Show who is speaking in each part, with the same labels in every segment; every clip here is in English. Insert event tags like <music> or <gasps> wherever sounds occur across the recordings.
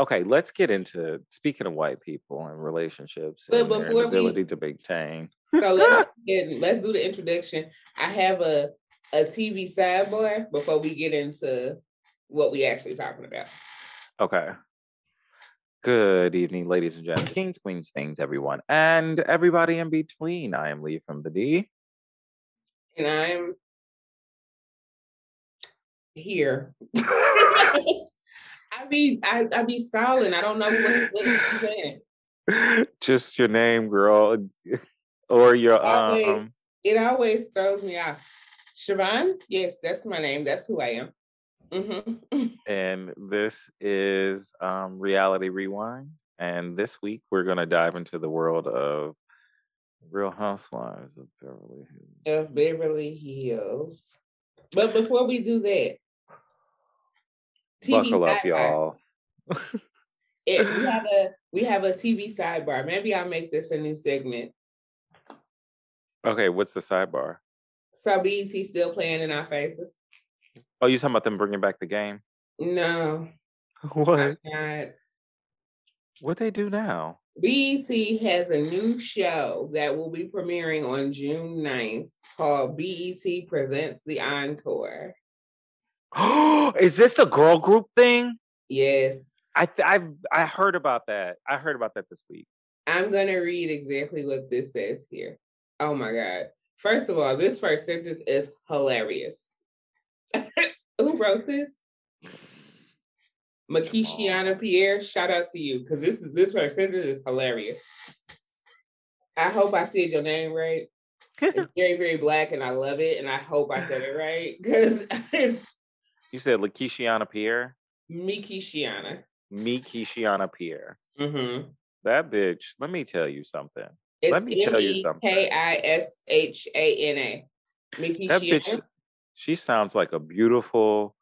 Speaker 1: Okay, let's get into speaking of white people and relationships
Speaker 2: But
Speaker 1: and their
Speaker 2: before we-
Speaker 1: to maintain.
Speaker 2: So let's <laughs> get, let's do the introduction. I have a a TV sidebar before we get into what we actually talking about.
Speaker 1: Okay. Good evening, ladies and gents, kings, queens, things, everyone, and everybody in between. I am Lee from the D.
Speaker 2: And I'm here. <laughs> <laughs> I be I, I be stalling. I don't know what, what you're saying.
Speaker 1: Just your name, girl, or your
Speaker 2: Always,
Speaker 1: um.
Speaker 2: it always throws me off. Siobhan, yes, that's my name. That's who I am. hmm <laughs>
Speaker 1: and this is um, Reality Rewind. And this week we're going to dive into the world of Real Housewives of Beverly Hills.
Speaker 2: Of Beverly Hills. But before we do that, TV
Speaker 1: Buckle up, y'all. <laughs>
Speaker 2: It, we have a we have a TV sidebar. Maybe I'll make this a new segment.
Speaker 1: Okay, what's the sidebar?
Speaker 2: So BET still playing in our faces?
Speaker 1: Oh, you talking about them bringing back the game?
Speaker 2: No, <laughs>
Speaker 1: What? What they do now?
Speaker 2: BET has a new show that will be premiering on June 9th called BET Presents the Encore. <gasps>
Speaker 1: is this the girl group thing?
Speaker 2: Yes.
Speaker 1: I th- I I heard about that. I heard about that this week.
Speaker 2: I'm going to read exactly what this says here. Oh my God. First of all, this first sentence is hilarious. <laughs> Who wrote this? Makishiana Pierre, shout out to you because this is this first sentence is hilarious. I hope I said your name right. <laughs> It's very, very black and I love it. And I hope I said it right because <laughs> it's
Speaker 1: You said Lakeishiana Pierre,
Speaker 2: Mikishiana.
Speaker 1: me Keishiana Pierre.
Speaker 2: Mm-hmm.
Speaker 1: That bitch. Let me tell you something.
Speaker 2: It's
Speaker 1: Let me tell you something.
Speaker 2: K I S H A N A.
Speaker 1: That bitch. She sounds like a beautiful.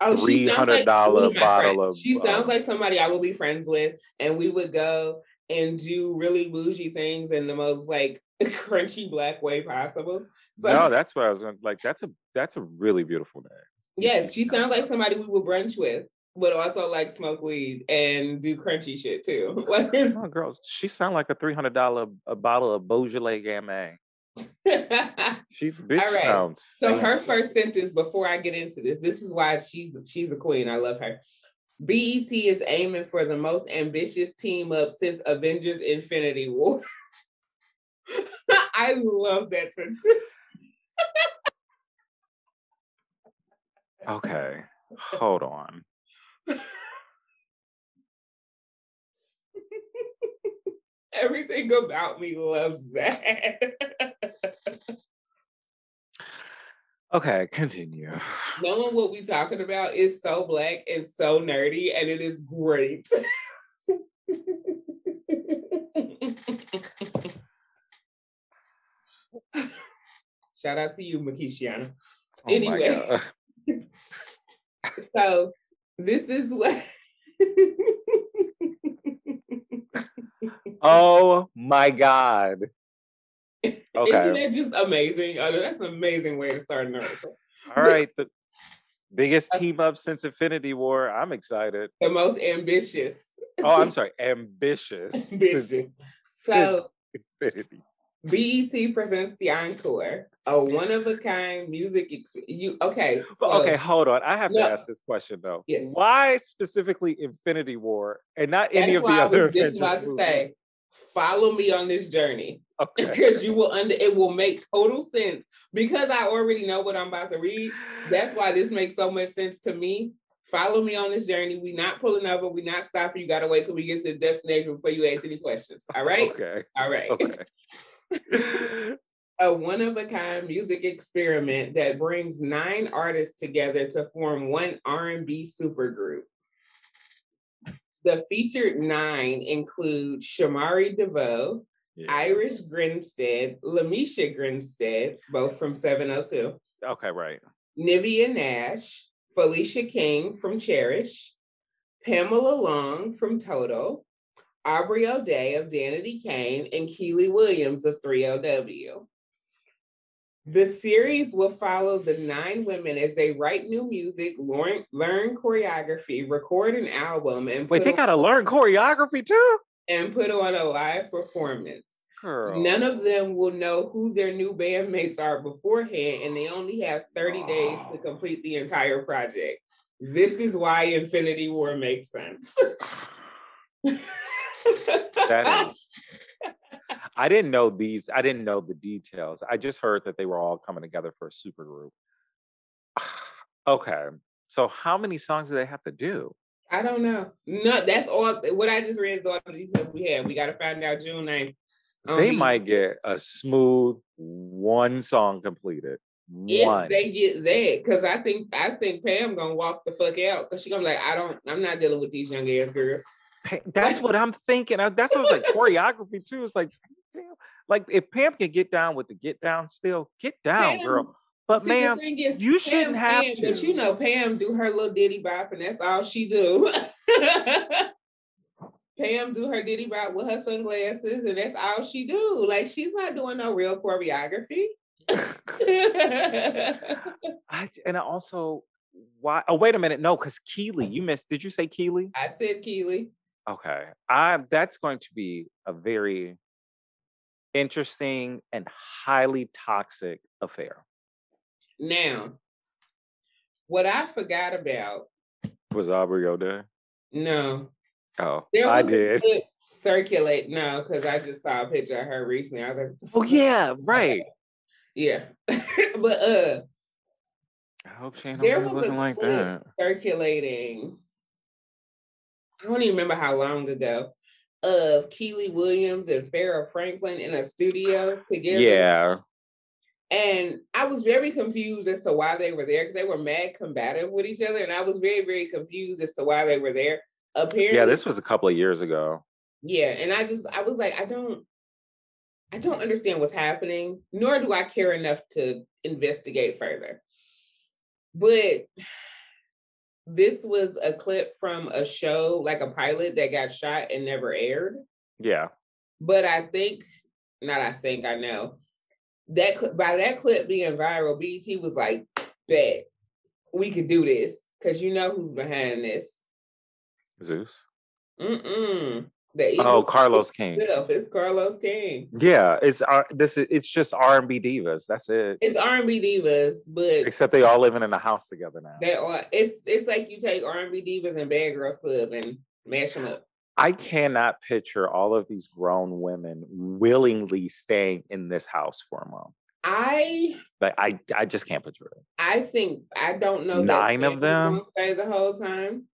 Speaker 2: Oh, she sounds like
Speaker 1: $300
Speaker 2: one of
Speaker 1: bottle
Speaker 2: friends.
Speaker 1: of,
Speaker 2: She sounds
Speaker 1: um,
Speaker 2: like somebody I would be friends with, and we would go and do really bougie things in the most like <laughs> crunchy black way possible. So,
Speaker 1: no, that's what I was going. Like that's a that's a really beautiful name.
Speaker 2: Yes, she sounds like somebody we would brunch with, but also like smoke weed and do crunchy shit too. <laughs> Like
Speaker 1: Oh, girl, she sounds like a three hundred dollar a bottle of Beaujolais Gamay. <laughs> She bitch
Speaker 2: All right.
Speaker 1: sounds.
Speaker 2: So her first sentence before I get into this, this is why she's she's a queen. I love her. BET is aiming for the most ambitious team up since Avengers Infinity War. <laughs> I love that sentence.
Speaker 1: Okay, hold on. <laughs>
Speaker 2: Everything about me loves that.
Speaker 1: Okay, continue.
Speaker 2: Knowing what we're talking about is so black and so nerdy, and it is great. <laughs> Shout out to you, Makishiana.
Speaker 1: Oh
Speaker 2: Anyway. <laughs> So this is what <laughs>
Speaker 1: Oh my god. Okay.
Speaker 2: isn't that just amazing? Oh, that's an amazing way to start an article.
Speaker 1: All right. The <laughs> biggest team up since Infinity War. I'm excited.
Speaker 2: The most ambitious.
Speaker 1: Oh, I'm sorry. Ambitious.
Speaker 2: Ambitious.
Speaker 1: Since
Speaker 2: So
Speaker 1: Infinity.
Speaker 2: BET presents the encore, a one of a kind music. Ex- you okay? So-
Speaker 1: okay, hold on. I have
Speaker 2: No.
Speaker 1: to ask this question though.
Speaker 2: Yes.
Speaker 1: Why specifically Infinity War and not
Speaker 2: That's
Speaker 1: any of the
Speaker 2: why I
Speaker 1: other
Speaker 2: was <laughs> just
Speaker 1: Avengers
Speaker 2: about to
Speaker 1: movies?
Speaker 2: say, follow me on this journey
Speaker 1: Okay. <laughs>
Speaker 2: because you will under. It will make total sense because I already know what I'm about to read. That's why this makes so much sense to me. Follow me on this journey. We're not pulling over. We're not stopping. You gotta wait till we get to the destination before you ask any questions. All right.
Speaker 1: Okay.
Speaker 2: All right.
Speaker 1: Okay. <laughs> <laughs>
Speaker 2: a one of a kind music experiment that brings nine artists together to form one R&B supergroup. The featured nine include Shamari DeVoe,
Speaker 1: Yeah.
Speaker 2: Irish Grinstead, LeMisha Grinstead, both from 702,
Speaker 1: Okay, right.
Speaker 2: Nivea Nash, Felisha King from Cherish, Pamela Long from Total, Aubrey O'Day of Danity Kane, and Kiely Williams of 3LW. The series will follow the nine women as they write new music, learn, learn choreography, record an album, and
Speaker 1: wait, they gotta learn choreography too,
Speaker 2: and put on a live performance. Girl. None of them will know who their new bandmates are beforehand, and they only have 30 oh. days to complete the entire project. This is why Infinity War makes sense. <sighs> <laughs>
Speaker 1: that is <laughs> I didn't know these. I didn't know the details. I just heard that they were all coming together for a super group. <sighs> okay, so how many songs do they have to do?
Speaker 2: I don't know. No, that's all. What I just read is all the details we have. We got to find out June 9th.
Speaker 1: Um, they might get a smooth one song completed.
Speaker 2: If they get that, because I think I think Pam gonna walk the fuck out because she gonna be like, I don't, I'm not dealing with these young ass girls.
Speaker 1: That's what I'm thinking. That's what I was like <laughs> choreography too. It's like like if Pam can get down with the get down, still get down, Pam, girl. But see, ma'am, is, you Pam, shouldn't have
Speaker 2: Pam,
Speaker 1: to.
Speaker 2: But you know, Pam do her little ditty bop, and that's all she do. <laughs> Pam do her ditty bop with her sunglasses, and that's all she do. Like she's not doing no real choreography. <laughs>
Speaker 1: I, and I also why oh wait a minute no because Kiely you missed did you say Kiely
Speaker 2: I said Kiely
Speaker 1: okay I that's going to be a very interesting and highly toxic affair.
Speaker 2: Now, what I forgot about
Speaker 1: was Aubrey O'Day.
Speaker 2: No.
Speaker 1: Oh, there was I did.
Speaker 2: circulate no, because I just saw a picture of her recently. I was like,
Speaker 1: "Oh yeah, right."
Speaker 2: yeah, <laughs> but uh,
Speaker 1: I hope she ain't there was looking like that.
Speaker 2: Circulating. I don't even remember how long ago of Kiely Williams and Farrah Franklin in a studio together.
Speaker 1: Yeah.
Speaker 2: And I was very confused as to why they were there because they were mad combative with each other. And I was very, very confused as to why they were there. Apparently.
Speaker 1: Yeah, this was a couple of years ago.
Speaker 2: Yeah. And I just, I was like, I don't, I don't understand what's happening, nor do I care enough to investigate further. But this was a clip from a show, like a pilot that got shot and never aired.
Speaker 1: Yeah.
Speaker 2: But I think, not I think, I know that cl- by that clip being viral, BET was like, bet we could do this because you know who's behind this.
Speaker 1: Zeus.
Speaker 2: Mm-mm
Speaker 1: oh, Carlos King.
Speaker 2: It's Carlos King.
Speaker 1: Yeah, it's uh, this. Is, it's just R and B divas. That's it.
Speaker 2: It's R and B divas, but
Speaker 1: except they all living in a house together now.
Speaker 2: They are. It's it's like you take R and B divas and Bad Girls Club and mash them up.
Speaker 1: I cannot picture all of these grown women willingly staying in this house for a month.
Speaker 2: I
Speaker 1: like I I just can't picture it.
Speaker 2: I think I don't know
Speaker 1: nine of them
Speaker 2: stay the whole time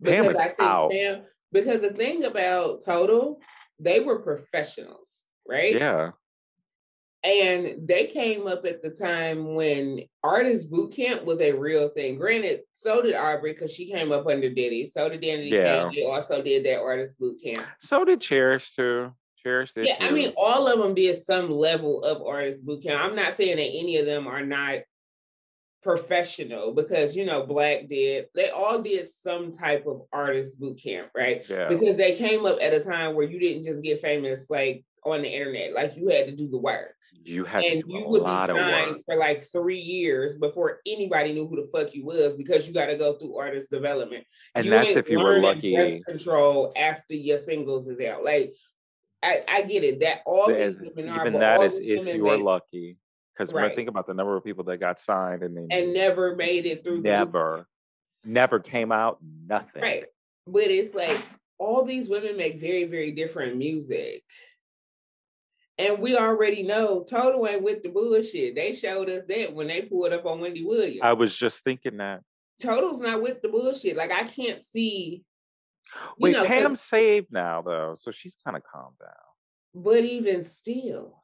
Speaker 2: because I think out. Pam because the thing about Total, they were professionals, right?
Speaker 1: Yeah.
Speaker 2: And they came up at the time when artist boot camp was a real thing. Granted, so did Aubrey because she came up under Diddy. So did Danny yeah. Also did that artist boot camp.
Speaker 1: So did Cherish too. Cherish did.
Speaker 2: Yeah, too. I mean, all of them did some level of artist boot camp. I'm not saying that any of them are not professional because you know black did they all did some type of artist boot camp right? Yeah. because they came up at a time where you didn't just get famous like on the internet like you had to do the work.
Speaker 1: You had
Speaker 2: and you would be signed for like three years before anybody knew who the fuck you was because you got to go through artist development.
Speaker 1: And you that's if you were lucky.
Speaker 2: control after your singles is out. Like I, I get it that all these women
Speaker 1: are even that is if you are lucky because right. when I think about the number of people that got signed and they
Speaker 2: and never made it through,
Speaker 1: never, never came out, nothing.
Speaker 2: Right, but it's like all these women make very, very different music. And we already know Total ain't with the bullshit. They showed us that when they pulled up on Wendy Williams.
Speaker 1: I was just thinking that.
Speaker 2: Total's not with the bullshit. Like I can't see.
Speaker 1: Wait, know, Pam's saved now though, so she's kind of calmed down.
Speaker 2: But even still,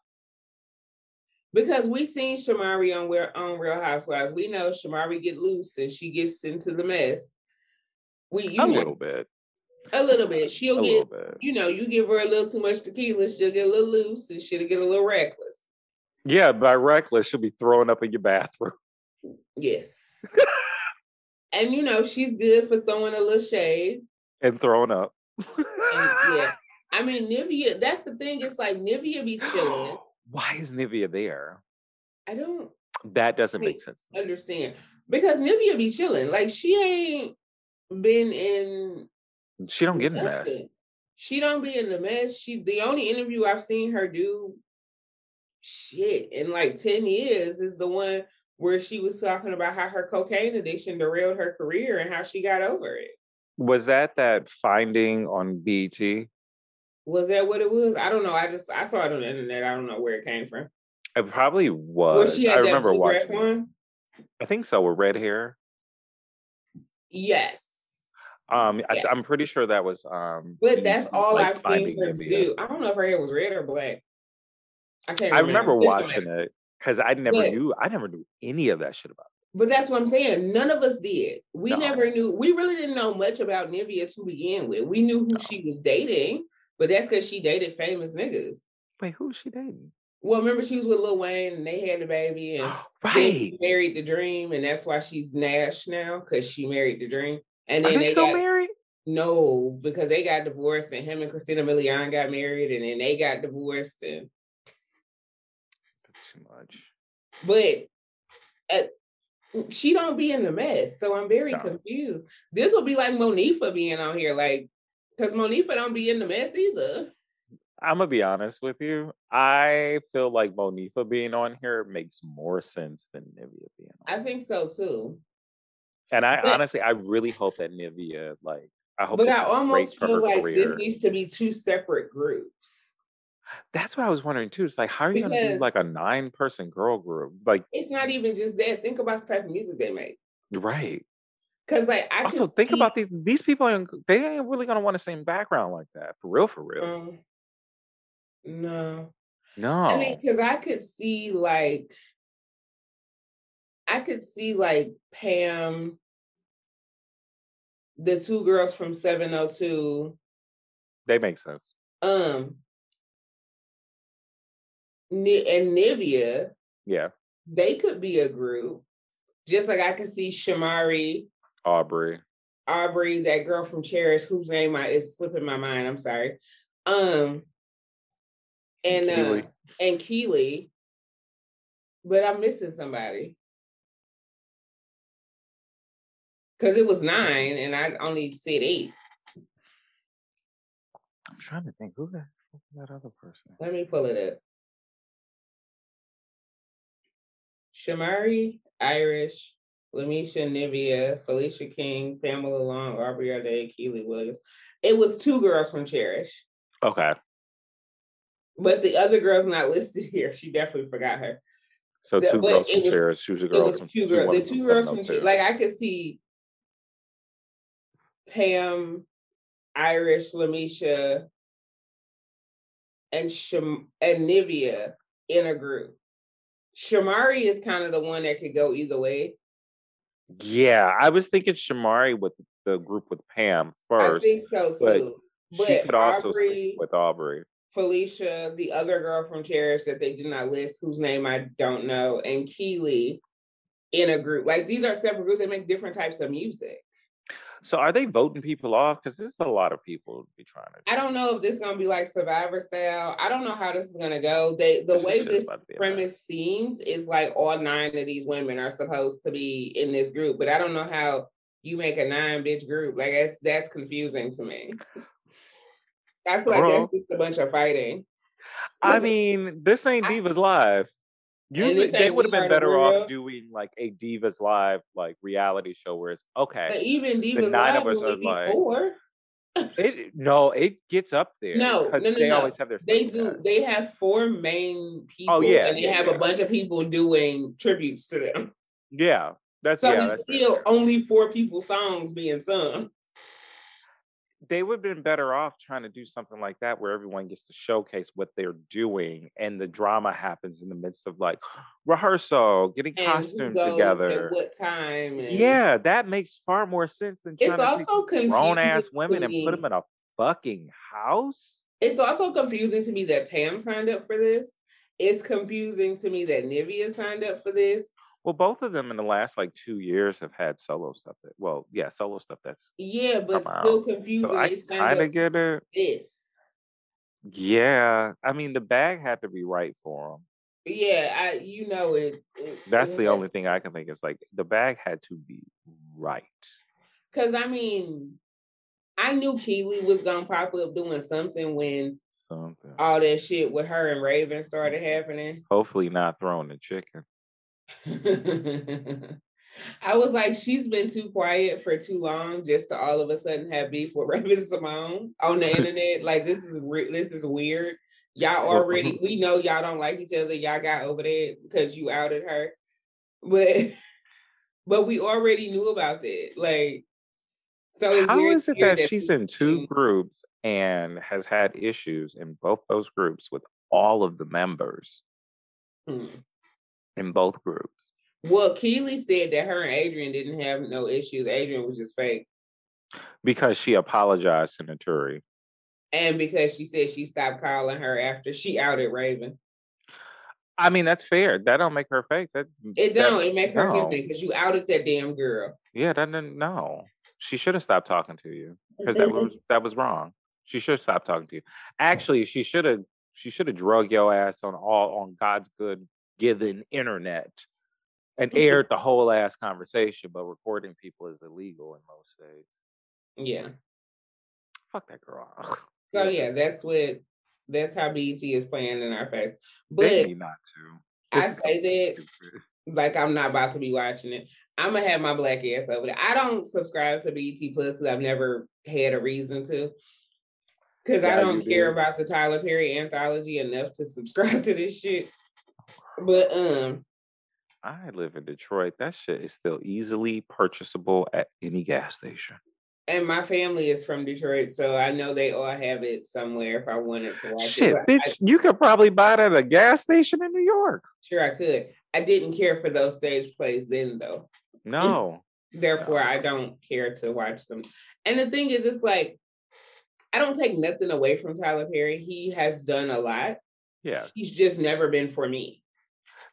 Speaker 2: because we seen Shamari on on Real Housewives. We know Shamari get loose and she gets into the mess. We
Speaker 1: you a know, little bit.
Speaker 2: A little bit. She'll a get, you know, you give her a little too much tequila, she'll get a little loose and she'll get a little reckless.
Speaker 1: Yeah, by reckless, she'll be throwing up in your bathroom.
Speaker 2: Yes. <laughs> and you know, she's good for throwing a little shade.
Speaker 1: And throwing up.
Speaker 2: and, yeah. <laughs> I mean, Nivea, that's the thing. It's like Nivea be chilling.
Speaker 1: Why is Nivea there?
Speaker 2: I don't.
Speaker 1: That doesn't make sense.
Speaker 2: Understand because Nivea be chilling. Like she ain't been in.
Speaker 1: She don't get in the mess.
Speaker 2: She don't be in the mess. She the only interview I've seen her do shit in like 10 years is the one where she was talking about how her cocaine addiction derailed her career and how she got over it.
Speaker 1: Was that that finding on BET?
Speaker 2: Was that what it was? I don't know. I just I saw it on the internet. I don't know where it came from.
Speaker 1: It probably was. I remember watching. On? I think so. With red hair.
Speaker 2: Yes.
Speaker 1: Um, yes. I, am pretty sure that was. Um,
Speaker 2: but that's all I've seen her do. I don't know if her hair was red or black.
Speaker 1: I can't. Remember. I remember watching it because I never but, knew. I never knew any of that shit about. It.
Speaker 2: But that's what I'm saying. None of us did. We no. never knew. We really didn't know much about Nivea to begin with. We knew who no. she was dating, but that's because she dated famous niggas.
Speaker 1: Wait, who's she dating?
Speaker 2: Well, remember she was with Lil Wayne and they had the baby and <gasps> right. married the dream, and that's why she's Nash now because she married the dream. And then
Speaker 1: Are they, they still got, married?
Speaker 2: No, because they got divorced and him and Christina Milian got married and then they got divorced and
Speaker 1: too much.
Speaker 2: But at, she don't be in the mess, so I'm very no. confused. This will be like Monifa being on here, like because Monifa don't be in the mess either.
Speaker 1: I'm gonna be honest with you. I feel like Monifa being on here makes more sense than Nivea being
Speaker 2: on. I think so too.
Speaker 1: And I but, honestly, I really hope that Nivea, like, I hope.
Speaker 2: But I almost feel like career. this needs to be two separate groups.
Speaker 1: That's what I was wondering too. It's like, how are you gonna do like a nine person girl group? Like,
Speaker 2: it's not even just that. Think about the type of music they make.
Speaker 1: Right.
Speaker 2: Because like I
Speaker 1: also think see, about these these people. They ain't really gonna want the same background like that for real. For real. Um,
Speaker 2: no.
Speaker 1: No.
Speaker 2: I mean, because I could see like I could see like Pam, the two girls from 702.
Speaker 1: They make sense.
Speaker 2: Um and Nivea.
Speaker 1: Yeah.
Speaker 2: They could be a group. Just like I could see Shamari.
Speaker 1: Aubrey.
Speaker 2: Aubrey, that girl from Cherish, whose name I, is slipping my mind. I'm sorry. Um, and Kiely. Uh, and Kiely, but I'm missing somebody because it was nine and I only said eight.
Speaker 1: I'm trying to think who that, that other person.
Speaker 2: Let me pull it up. Shamari, Irish, LeMisha Nivea, Felisha King, Pamela Long, Aubrey O'Day, Kiely Williams. It was two girls from Cherish.
Speaker 1: Okay.
Speaker 2: But the other girl's not listed <laughs> here. She definitely forgot her.
Speaker 1: So two girls from Cherish, a girl. It was
Speaker 2: two girls. The two girls from Cherish. Like I could see Pam, Irish, LeMisha, and Sham- and Nivea in a group. Shamari is kind of the one that could go either way.
Speaker 1: Yeah, I was thinking Shamari with the group with Pam first.
Speaker 2: I think so too.
Speaker 1: But she could also Aubrey, with Aubrey.
Speaker 2: Felisha, the other girl from Cherish that they did not list, whose name I don't know, and Kiely in a group. Like these are separate groups. They make different types of music.
Speaker 1: So are they voting people off? Because there's a lot of people be trying to.
Speaker 2: I don't know if this is gonna be like Survivor style. I don't know how this is gonna go. They the way this premise seems is like all nine of these women are supposed to be in this group, but I don't know how you make a nine bitch group. Like that's that's confusing to me. I feel like that's just a bunch of fighting.
Speaker 1: I mean, this ain't Divas I, Live. You they would have been better off doing like a Divas Live like reality show where it's okay.
Speaker 2: But even Divas nine Live of us are like four.
Speaker 1: it no, it gets up there.
Speaker 2: No, no, no,
Speaker 1: they
Speaker 2: no.
Speaker 1: always have their.
Speaker 2: They do. Guys. They have four main oh, people. Oh yeah, and they yeah, have yeah. a bunch of people doing tributes to them.
Speaker 1: Yeah, that's
Speaker 2: so
Speaker 1: yeah. That's
Speaker 2: still fair. only four people songs being sung
Speaker 1: they would have been better off trying to do something like that where everyone gets to showcase what they're doing and the drama happens in the midst of like <gasps> rehearsal getting and costumes together.
Speaker 2: what time
Speaker 1: yeah that makes far more sense than
Speaker 2: it's also grown
Speaker 1: ass women and put them in a fucking house?
Speaker 2: It's also confusing to me that pam signed up for this. It's confusing to me that nivea signed up for this
Speaker 1: well, both of them in the last like two years have had solo stuff. That well, yeah, solo stuff. That's
Speaker 2: yeah, but still out. confusing. So
Speaker 1: I kind of get it.
Speaker 2: This.
Speaker 1: Yeah, I mean the bag had to be right for them.
Speaker 2: Yeah, I you know it. it
Speaker 1: That's
Speaker 2: it
Speaker 1: the only thing I can think is like the bag had to be right.
Speaker 2: Cause I mean, I knew Kiely was gonna pop up doing something when
Speaker 1: Something.
Speaker 2: all that shit with her and Raven started mm-hmm. happening.
Speaker 1: Hopefully not throwing the chicken. <laughs>
Speaker 2: I was like, she's been too quiet for too long just to all of a sudden have beef with <laughs> Raven-Symoné on the <laughs> internet. Like this is re- this is weird. Y'all already we know y'all don't like each other. Y'all got over that because you outed her. But but we already knew about that. Like so it's
Speaker 1: How is it
Speaker 2: weird
Speaker 1: that she's in two
Speaker 2: people-
Speaker 1: groups and has had issues in both those groups with all of the members
Speaker 2: Hmm.
Speaker 1: In both groups?
Speaker 2: Well, Kiely said that her and Adrienne didn't have no issues. Adrienne was just fake.
Speaker 1: Because she apologized to Naturi.
Speaker 2: And because she said she stopped calling her after she outed Raven.
Speaker 1: I mean, that's fair. That don't make her fake. That
Speaker 2: It don't. It make her
Speaker 1: no.
Speaker 2: human because you outed that damn girl.
Speaker 1: Yeah, that didn't no. She should have stopped talking to you because that was that was wrong. She should stop talking to you. Actually, she should have she should have drug your ass on all on God's good given internet and mm-hmm. aired the whole ass conversation. But recording people is illegal in most states.
Speaker 2: Yeah.
Speaker 1: Fuck that girl. <laughs>
Speaker 2: So yeah, that's what that's how BET is playing in our face.
Speaker 1: they
Speaker 2: But
Speaker 1: need not to.
Speaker 2: I
Speaker 1: This is
Speaker 2: say that
Speaker 1: stupid.
Speaker 2: like I'm not about to be watching it. I'm gonna have my black ass over there. I don't subscribe to BET Plus because I've never had a reason to. Because I don't care
Speaker 1: do.
Speaker 2: about the Tyler Perry anthology enough to subscribe <laughs> to this shit. But um,
Speaker 1: I live in Detroit. That shit is still easily purchasable at any gas station.
Speaker 2: and my family is from Detroit, so I know they all have it somewhere if I wanted to watch
Speaker 1: Shit,
Speaker 2: it.
Speaker 1: bitch,
Speaker 2: I,
Speaker 1: you could probably buy it at a gas station in New York.
Speaker 2: sure I could. I didn't care for those stage plays then though. <laughs>
Speaker 1: No.
Speaker 2: Therefore, I don't care to watch them. And the thing is, it's like I don't take nothing away from Tyler Perry. He has done a lot.
Speaker 1: Yeah,
Speaker 2: He's just never been for me.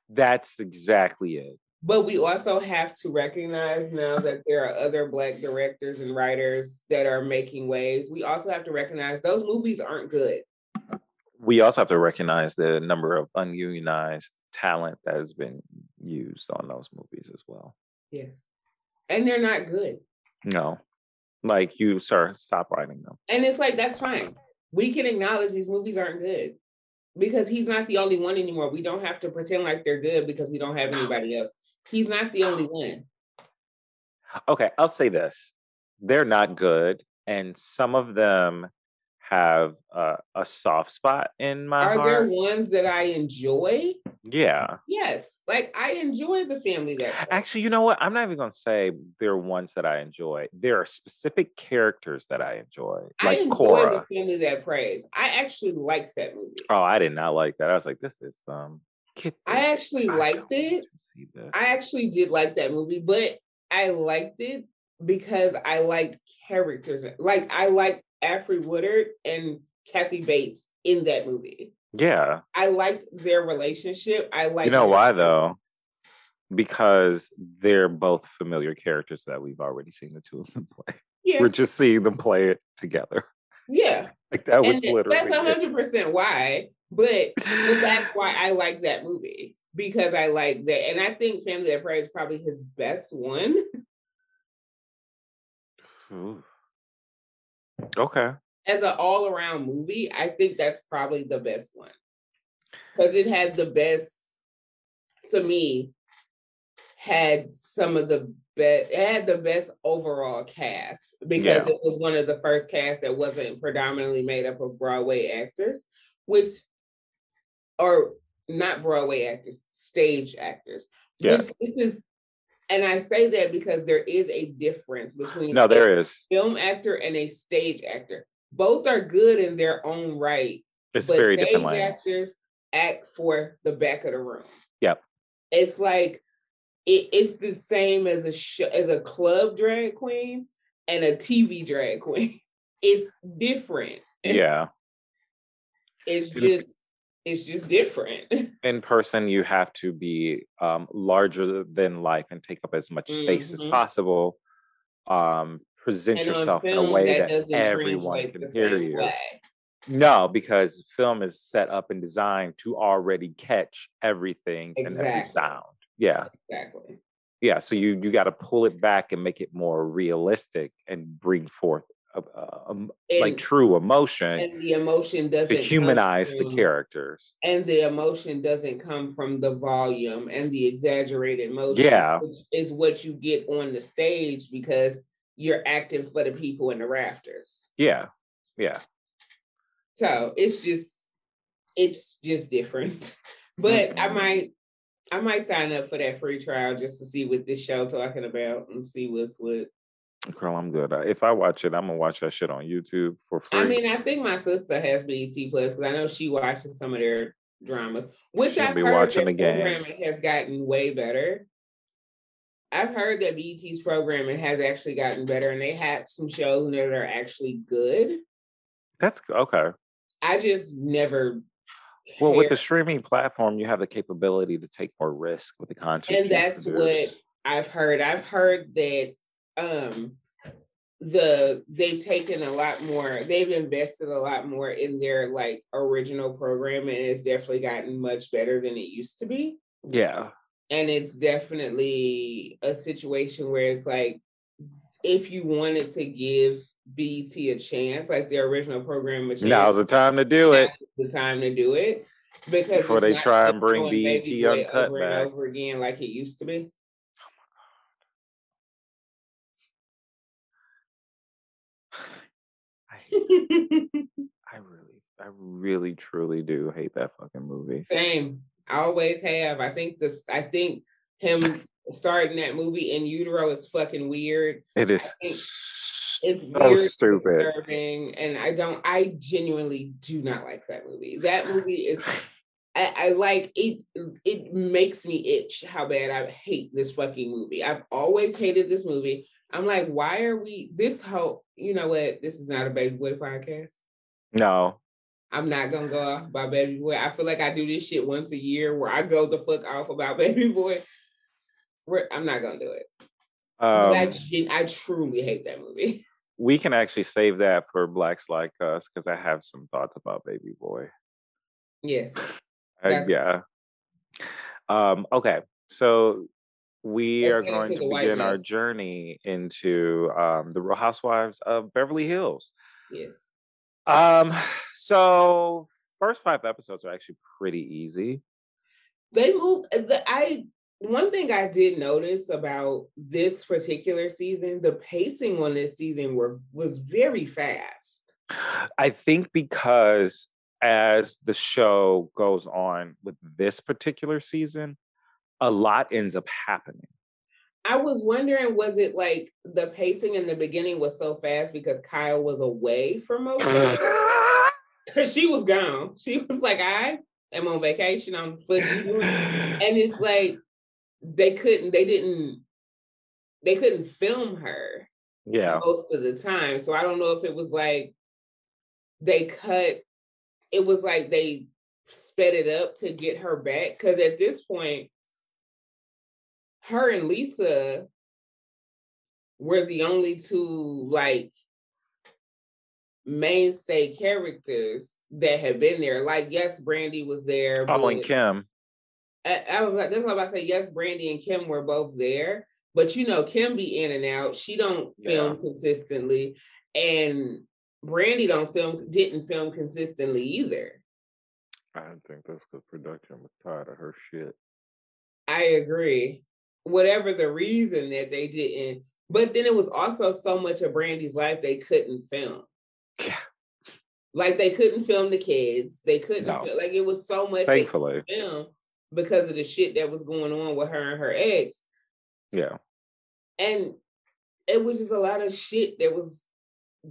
Speaker 1: That's exactly it.
Speaker 2: But we also have to recognize now that there are other Black directors and writers that are making waves. We also have to recognize those movies aren't good.
Speaker 1: We also have to recognize the number of ununionized talent that has been used on those movies as well.
Speaker 2: Yes. And they're not good.
Speaker 1: No, like you, sir, stop writing them.
Speaker 2: And it's like, that's fine. We can acknowledge these movies aren't good because he's not the only one anymore. We don't have to pretend like they're good because we don't have anybody else. He's not the only one.
Speaker 1: Okay, I'll say this: they're not good, and some of them have uh, a soft spot in my
Speaker 2: Are there ones that I enjoy?
Speaker 1: Yeah,
Speaker 2: Yes. Like I enjoy the family that Way.
Speaker 1: actually, you know what? I'm not even gonna say there are ones that I enjoy. There are specific characters that I enjoy,
Speaker 2: I enjoy
Speaker 1: Cora.
Speaker 2: the Family That Preys. I actually liked that movie.
Speaker 1: Oh, I did not like that. I was like, this is um.
Speaker 2: I actually
Speaker 1: back.
Speaker 2: liked it.
Speaker 1: to.
Speaker 2: I actually did like that movie, but I liked it because I liked characters. Like I liked Alfre Woodard and Kathy Bates in that movie.
Speaker 1: yeah,
Speaker 2: I liked their relationship. I like
Speaker 1: you know why though? Because they're both familiar characters that we've already seen the two of them <laughs> play.
Speaker 2: Yeah,
Speaker 1: We're just seeing them play it together.
Speaker 2: yeah. <laughs>
Speaker 1: Like that was
Speaker 2: and
Speaker 1: literally.
Speaker 2: that's hundred percent why. But but that's <laughs> why I like that movie because I like that, and I think Family That Preys is probably his best one.
Speaker 1: Ooh. Okay.
Speaker 2: As an all around movie, I think that's probably the best one because it had the best. To me, had some of the best. It had the best overall cast because
Speaker 1: Yeah.
Speaker 2: it was one of the first casts that wasn't predominantly made up of Broadway actors, which or not Broadway actors, stage actors.
Speaker 1: Yeah.
Speaker 2: Which this is, and I say that because there is a difference between
Speaker 1: No,
Speaker 2: a
Speaker 1: there is.
Speaker 2: film actor and a stage actor. Both are good in their own right,
Speaker 1: It's
Speaker 2: but
Speaker 1: very
Speaker 2: stage
Speaker 1: different
Speaker 2: actors act for the back of the room.
Speaker 1: Yep.
Speaker 2: It's like it, it's the same as a sh- as a club drag queen and a TV drag queen. <laughs> It's different.
Speaker 1: Yeah. <laughs>
Speaker 2: It's just it's just different. <laughs>
Speaker 1: In person, you have to be um, larger than life and take up as much space as
Speaker 2: Mhm.
Speaker 1: possible. Um, present
Speaker 2: And
Speaker 1: yourself in a way
Speaker 2: that
Speaker 1: that, everyone can hear you.
Speaker 2: way.
Speaker 1: No, because film is set up and designed to already catch everything and every sound. Yeah.
Speaker 2: Exactly.
Speaker 1: Yeah. So you you got to pull it back and make it more realistic and bring forth a, a- a m- like
Speaker 2: And-
Speaker 1: true emotion
Speaker 2: And the emotion doesn't
Speaker 1: to humanize the characters.
Speaker 2: and the emotion doesn't come from the volume and the exaggerated motion
Speaker 1: Yeah.
Speaker 2: which is what you get on the stage because you're acting for the people in the rafters
Speaker 1: Yeah. Yeah.
Speaker 2: so it's just it's just different <laughs> but i
Speaker 1: Mhm.
Speaker 2: might i might sign up for that free trial just to see what this show talking about and see what's what
Speaker 1: Girl, I'm good. If I watch it, I'm gonna watch that shit on YouTube for free.
Speaker 2: i mean i think my sister has bet plus because i know she watches some of their dramas which
Speaker 1: She'll
Speaker 2: i've
Speaker 1: be
Speaker 2: heard
Speaker 1: watching again.
Speaker 2: programming has gotten way better I've heard that BET's programming has actually gotten better and they have some shows in there that are actually good.
Speaker 1: That's okay.
Speaker 2: I just never
Speaker 1: Well, with the streaming platform, you have the capability to take more risk with the content.
Speaker 2: and that's
Speaker 1: produce.
Speaker 2: what I've heard. I've heard that um the they've taken a lot more, they've invested a lot more in their like original program and it's definitely gotten much better than it used to be.
Speaker 1: Yeah.
Speaker 2: and it's definitely a situation where it's like if you wanted to give BT a chance, like the original program a chance,
Speaker 1: Now's the time to do it.
Speaker 2: the time to do it because
Speaker 1: Before they try and bring BET
Speaker 2: Baby
Speaker 1: Uncut
Speaker 2: over
Speaker 1: back.
Speaker 2: and over again like it used to be. <laughs>
Speaker 1: I, really, I really, truly do hate that fucking movie.
Speaker 2: Same. I always have. I think this. I think him starting that movie in utero is fucking weird.
Speaker 1: It is
Speaker 2: It's
Speaker 1: so
Speaker 2: weird,
Speaker 1: stupid.
Speaker 2: disturbing, and I don't. I genuinely do not like that movie. That movie is. I, I like it. It makes me itch how bad I hate this fucking movie. I've always hated this movie. I'm like, why are we this whole? You know what? This is not a baby boy podcast.
Speaker 1: No,
Speaker 2: I'm not gonna go off about baby boy. I feel like I do this shit once a year where I go the fuck off about <laughs> baby boy. I'm not gonna do it. I,
Speaker 1: um,
Speaker 2: gen- I truly hate that movie. <laughs>
Speaker 1: we can actually save that for blacks like us because I have some thoughts about Baby Boy.
Speaker 2: yes.
Speaker 1: Uh, yeah. Um, okay, so we
Speaker 2: Let's
Speaker 1: are going to begin our journey into um, the Real Housewives of Beverly Hills.
Speaker 2: Yes.
Speaker 1: Um, so first five episodes are actually pretty easy.
Speaker 2: They move. the I one thing I did notice about this particular season, the pacing on this season were was very fast.
Speaker 1: I think because as the show goes on with this particular season, a lot ends up happening.
Speaker 2: I was wondering, was it like the pacing in the beginning was so fast because Kyle was away for most? Because <laughs> <laughs> she was gone. She was like, I am on vacation. I'm foot eating. And it's like they couldn't, they didn't, they couldn't film her
Speaker 1: yeah.
Speaker 2: most of the time. So I don't know if it was like they cut, it was like they sped it up to get her back. Cause at this point, her and Lisa were the only two like mainstay characters that had been there. Like, yes, Brandi was there.
Speaker 1: Oh, and
Speaker 2: but-
Speaker 1: Kim.
Speaker 2: I, I was like, that's what I'm about to say. Yes, Brandi and Kim were both there, but you know, Kim be in and out. She don't film consistently, and Brandi don't film didn't film consistently either.
Speaker 1: I think that's because production was tired of her shit.
Speaker 2: I agree. Whatever the reason that they didn't, but then it was also so much of Brandi's life they couldn't film.
Speaker 1: Yeah.
Speaker 2: Like they couldn't film the kids. They couldn't
Speaker 1: No.
Speaker 2: film, like it was so much
Speaker 1: Thankfully.
Speaker 2: film because of the shit that was going on with her and her ex.
Speaker 1: Yeah.
Speaker 2: and it was just a lot of shit that was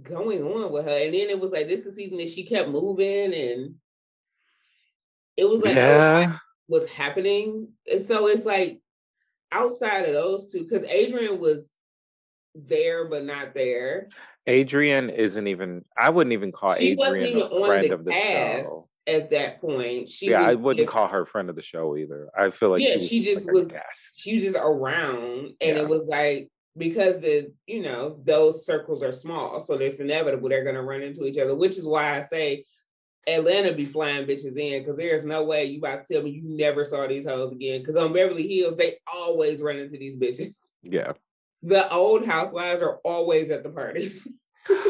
Speaker 2: going on with her. And then it was like this is the season that she kept moving, and it was like oh,
Speaker 1: Yeah.
Speaker 2: what's happening. And so it's like outside of those two, because Adrienne was there but not there.
Speaker 1: Adrienne isn't even I wouldn't even call
Speaker 2: She wasn't
Speaker 1: Adrienne
Speaker 2: even
Speaker 1: a
Speaker 2: on
Speaker 1: friend
Speaker 2: the
Speaker 1: of the
Speaker 2: cast
Speaker 1: show.
Speaker 2: at that point. She
Speaker 1: yeah, I wouldn't
Speaker 2: just-
Speaker 1: call her friend of the show either. I feel like
Speaker 2: Yeah,
Speaker 1: she, was
Speaker 2: she
Speaker 1: just like
Speaker 2: was- she was just around, and
Speaker 1: Yeah.
Speaker 2: it was like because the you know those circles are small, so it's inevitable they're gonna run into each other. Which is why I say Atlanta be flying bitches in because there's no way you about to tell me you never saw these hoes again. Because on Beverly Hills, they always run into these bitches.
Speaker 1: Yeah.
Speaker 2: The old housewives are always at the parties.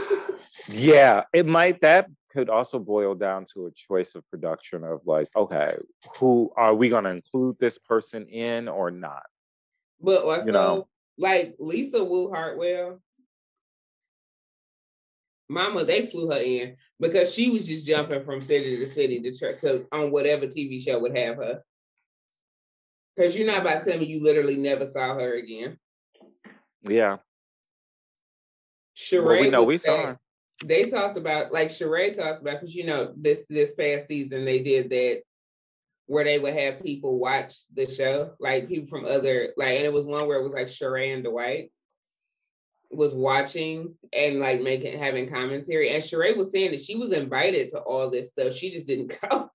Speaker 2: <laughs>
Speaker 1: yeah, it might that could also boil down to a choice of production of like, okay, who are we gonna include this person in or not?
Speaker 2: But also you know? like Lisa Wu Hartwell, Mama, they flew her in because she was just jumping from city to city to try to on whatever TV show would have her. Because you're not about to tell me you literally never saw her again.
Speaker 1: Yeah.
Speaker 2: Sheree, well, we know we saw her. They talked about like Sheree talked about because you know this this past season they did that where they would have people watch the show, like people from other like, and it was one where it was like Sheree and Dwight was watching and like making having commentary, and Sheree was saying that she was invited to all this stuff. She just didn't <laughs> go.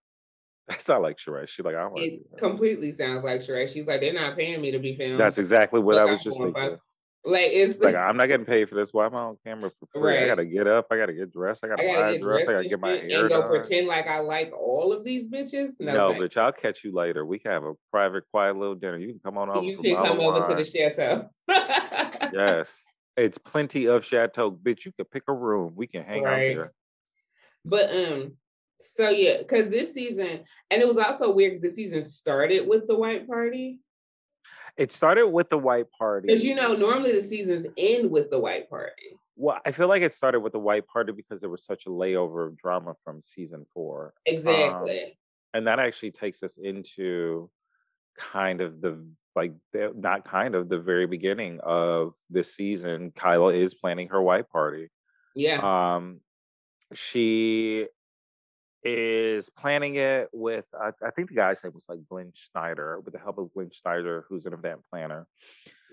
Speaker 1: That's not like Sheree. She's like, I
Speaker 2: don't It completely sounds like Sheree. She's like, they're not paying me to be filmed.
Speaker 1: That's exactly what I was just thinking.
Speaker 2: Like it's
Speaker 1: like <laughs> I'm not getting paid for this. Why am I on camera for free? Right. I gotta get up. I gotta get dressed. I gotta, I gotta buy a dress. I gotta get my hair
Speaker 2: and
Speaker 1: go done.
Speaker 2: pretend like I like all of these bitches.
Speaker 1: No, no bitch. I'll catch you later. We can have a private, quiet little dinner. You can come on over.
Speaker 2: You can come over to the chateau. <laughs>
Speaker 1: yes, it's plenty of chateau, bitch. You can pick a room. We can hang right. out here.
Speaker 2: But um, so yeah, because this season, and it was also weird because this season started with the white party.
Speaker 1: It started with the white party.
Speaker 2: Because you know, normally the seasons end with the white party.
Speaker 1: Well, I feel like it started with the white party because there was such a layover of drama from season four.
Speaker 2: Exactly. Um,
Speaker 1: and that actually takes us into kind of the like not kind of the very beginning of this season. Kyla is planning her white party.
Speaker 2: Yeah.
Speaker 1: Um she is planning it with I, I, think the guy's name was like Glenn Schneider with the help of Glenn Schneider, who's an event planner.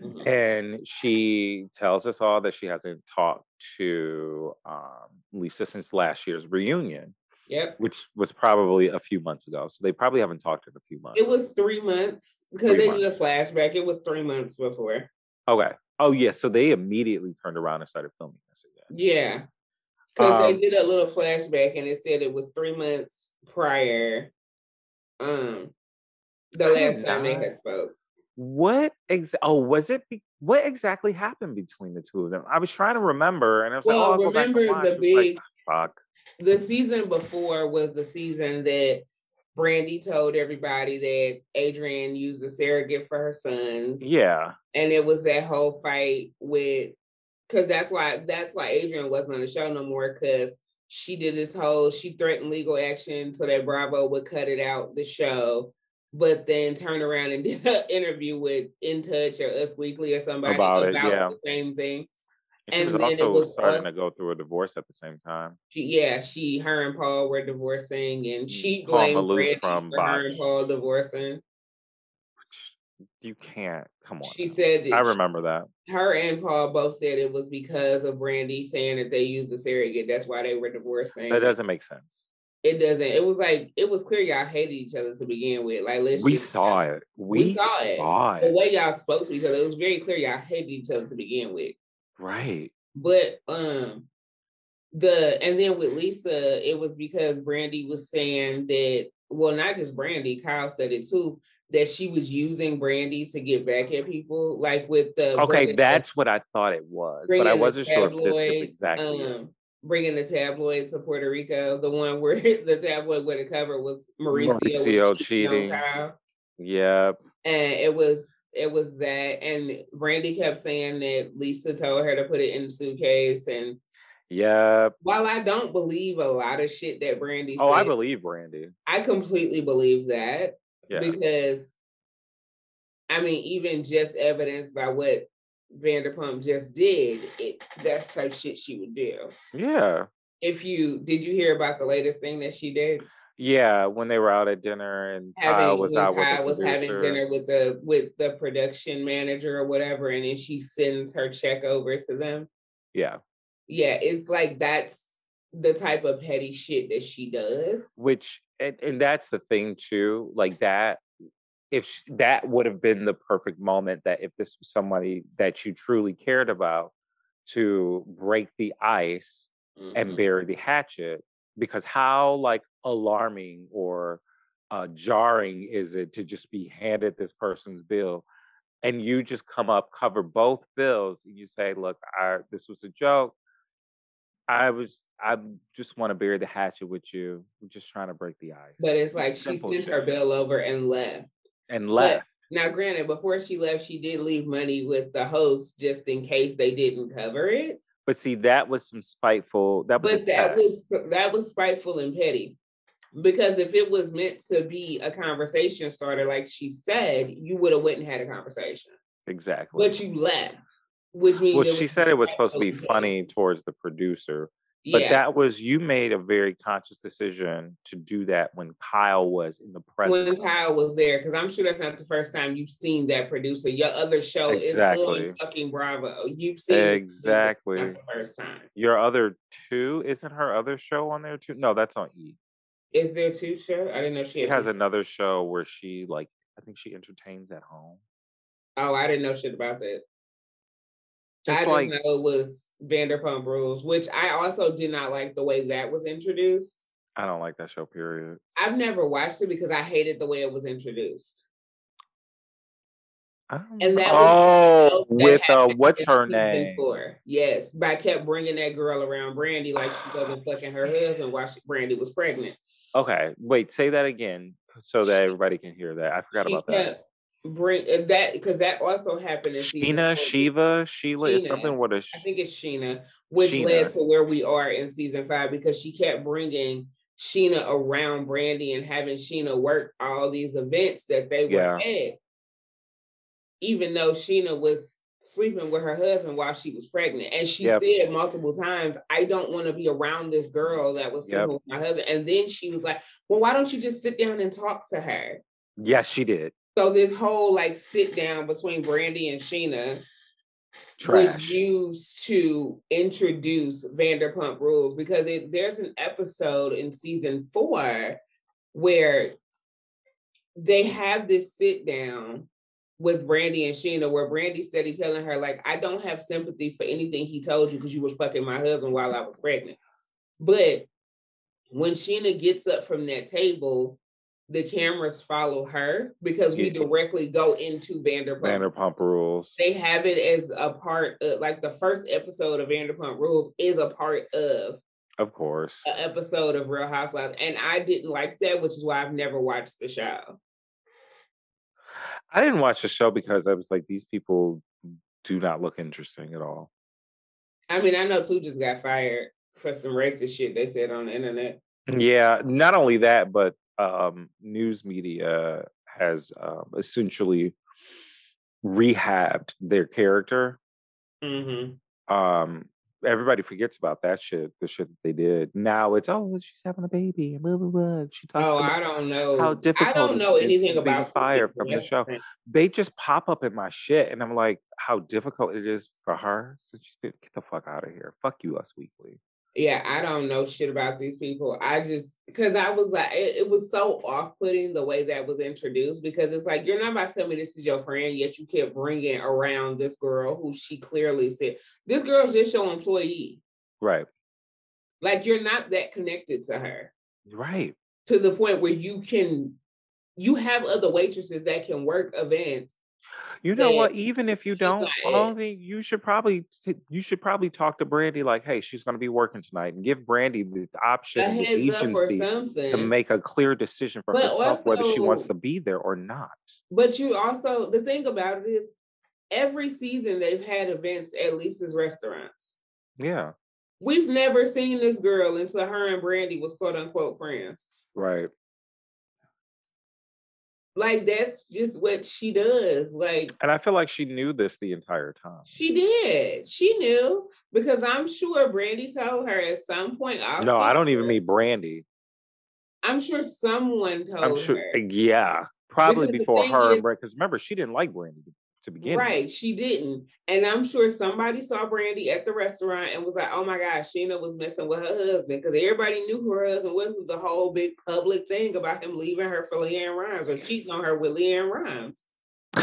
Speaker 1: Mm-hmm. And she tells us all that she hasn't talked to um, Lisa since last year's reunion.
Speaker 2: Yep.
Speaker 1: Which was probably a few months ago. So they probably haven't talked in a few months.
Speaker 2: It was three months because they months. did a flashback. It was three months before.
Speaker 1: Okay. Oh yeah. So they immediately turned around and started filming this again.
Speaker 2: Yeah. Because um, they did a little flashback and it said it was three months prior. Um, the last time they had spoke.
Speaker 1: What ex? Oh, was it? Be- what exactly happened between the two of them? I was trying to remember, and I was well, like, "Oh, remember the big like, fuck."
Speaker 2: The season before was the season that Brandi told everybody that Adrienne used a surrogate for her sons.
Speaker 1: Yeah,
Speaker 2: and it was that whole fight with because that's why that's why Adrienne wasn't on the show no more because she did this whole she threatened legal action so that Bravo would cut it out the show, but then turn around and <laughs> did an interview with In Touch or Us Weekly or somebody about, about it, yeah. the same thing.
Speaker 1: And she was also was starting us, to go through a divorce at the same time.
Speaker 2: She, yeah, she, her and Paul were divorcing, and mm, she blamed Brandi from for her and Paul divorcing
Speaker 1: you can't come on.
Speaker 2: She said
Speaker 1: I remember that.
Speaker 2: Her and Paul both said it was because of Brandi saying that they used a surrogate. That's why they were divorcing.
Speaker 1: That doesn't make sense.
Speaker 2: It doesn't. It was like it was clear y'all hated each other to begin with. Like let's
Speaker 1: we saw it. We, we saw, saw it.
Speaker 2: it. The way y'all spoke to each other, it was very clear y'all hated each other to begin with.
Speaker 1: Right.
Speaker 2: But um the and then with Lisa, it was because Brandi was saying that well, not just Brandi, Kyle said it too, that she was using Brandi to get back at people, like with the
Speaker 1: okay, that's what I thought it was, but I wasn't sure if this was exactly. Um,
Speaker 2: bringing the tabloid to Puerto Rico, the one where <laughs> the tabloid with the cover was Mauricio,
Speaker 1: Mauricio cheating. Yep.
Speaker 2: And it was it was that, and Brandi kept saying that Lisa told her to put it in the suitcase, and
Speaker 1: yeah.
Speaker 2: While I don't believe a lot of shit that Brandi
Speaker 1: Oh, I believe Brandi
Speaker 2: I completely believe that. Yeah. Because I mean, even just evidenced by what Vanderpump just did, it that's type shit she would do.
Speaker 1: Yeah.
Speaker 2: If you did you hear about the latest thing that she did?
Speaker 1: Yeah, when they were out at dinner and having, Kyle was out with Kyle
Speaker 2: was having dinner with the with the production manager or whatever, and then she sends her check over to them.
Speaker 1: Yeah.
Speaker 2: Yeah, it's like that's the type of petty shit that she does.
Speaker 1: Which and, and that's the thing too, like that if she, that would have been the perfect moment that if this was somebody that you truly cared about to break the ice mm-hmm. and bury the hatchet because how like alarming or uh, jarring is it to just be handed this person's bill and you just come up cover both bills and you say look I, this was a joke. I was i just want to bury the hatchet with you. I'm just trying to break the ice.
Speaker 2: But it's like she sent her bill over and left.
Speaker 1: And left.
Speaker 2: but now granted before she left she did leave money with the host just in case they didn't cover it
Speaker 1: but see that was some spiteful that
Speaker 2: was but that was that was spiteful and petty because if it was meant to be a conversation starter, like she said, you would have went and had a conversation.
Speaker 1: Exactly.
Speaker 2: But you left, which means
Speaker 1: well, she said it was supposed to be <laughs> funny towards the producer. But yeah. that was you made a very conscious decision to do that when Kyle was in the presence.
Speaker 2: When Kyle was there, because I'm sure that's not the first time you've seen that producer. Your other show exactly. is on fucking Bravo. You've seen
Speaker 1: exactly
Speaker 2: the first time.
Speaker 1: Your other two isn't her other show on there too? No, that's on E.
Speaker 2: Is there two shows? I didn't know she,
Speaker 1: she has two. another show where she like I think she entertains at home.
Speaker 2: Oh, I didn't know shit about that. Just I like, just know it was Vanderpump Rules, which I also did not like the way that was introduced.
Speaker 1: I don't like that show. Period.
Speaker 2: I've never watched it because I hated the way it was introduced.
Speaker 1: And that oh, with uh, what's her name?
Speaker 2: For. Yes, but I kept bringing that girl around Brandi like she wasn't <sighs> fucking her husband while she, Brandi was pregnant.
Speaker 1: Okay, wait, say that again so that everybody can hear that. I forgot about that.
Speaker 2: Bring that because that also happened in
Speaker 1: Sheena, Shiva, Sheila Sheena. is something. What is?
Speaker 2: I think it's Sheena, which Sheena. led to where we are in season five because she kept bringing Sheena around Brandi and having Sheena work all these events that they were yeah. at, even though Sheena was sleeping with her husband while she was pregnant. And she yep. said multiple times, I don't want to be around this girl that was sleeping yep. with my husband. And then she was like, Well, why don't you just sit down and talk to her?
Speaker 1: Yes, she did.
Speaker 2: So this whole like sit down between Brandi and Sheena Trash. was used to introduce Vanderpump Rules because it, there's an episode in season four where they have this sit down with Brandi and Sheena, where Brandi steady telling her, like, I don't have sympathy for anything he told you because you was fucking my husband while I was pregnant. But when Sheena gets up from that table, the cameras follow her because we directly go into Vanderpump.
Speaker 1: Vanderpump Rules.
Speaker 2: They have it as a part of, like the first episode of Vanderpump Rules is a part of.
Speaker 1: Of course.
Speaker 2: An episode of Real Housewives. And I didn't like that, which is why I've never watched the show.
Speaker 1: I didn't watch the show because I was like, these people do not look interesting at all.
Speaker 2: I mean, I know two just got fired for some racist shit they said on the internet.
Speaker 1: Yeah, not only that, but um, news media has um, essentially rehabbed their character. Mm-hmm. Um, everybody forgets about that shit, the shit that they did. Now it's oh, she's having a baby, blah blah blah. She talks.
Speaker 2: Oh,
Speaker 1: I
Speaker 2: don't know how difficult. I don't know anything about
Speaker 1: fire from the show. They just pop up in my shit, and I'm like, how difficult it is for her. So she, get the fuck out of here. Fuck you, Us Weekly
Speaker 2: yeah, I don't know shit about these people. I just because I was like, it, it was so off-putting the way that was introduced because it's like you're not about to tell me this is your friend, yet you kept bringing around this girl who she clearly said this girl's just your employee,
Speaker 1: right?
Speaker 2: Like you're not that connected to her,
Speaker 1: right?
Speaker 2: To the point where you can, you have other waitresses that can work events
Speaker 1: you know what? Even if you don't, only you should probably you should probably talk to Brandi like, hey, she's going to be working tonight, and give Brandi the option, the agency to make a clear decision for but herself also, whether she wants to be there or not.
Speaker 2: But you also the thing about it is, every season they've had events at Lisa's restaurants.
Speaker 1: Yeah,
Speaker 2: we've never seen this girl until her and Brandi was quote unquote friends.
Speaker 1: Right
Speaker 2: like that's just what she does like
Speaker 1: and i feel like she knew this the entire time.
Speaker 2: She did. She knew because i'm sure brandi told her at some point
Speaker 1: no i don't even mean brandi.
Speaker 2: I'm sure someone told i'm sure her.
Speaker 1: Eh, yeah probably because before her because remember she didn't like brandi to begin.
Speaker 2: Right, with. she didn't, and I'm sure somebody saw brandi at the restaurant and was like, "Oh my gosh, sheena was messing with her husband," because everybody knew who her husband was. The whole big public thing about him leaving her for LeAnn Rimes or cheating on her with LeAnn Rimes. <laughs>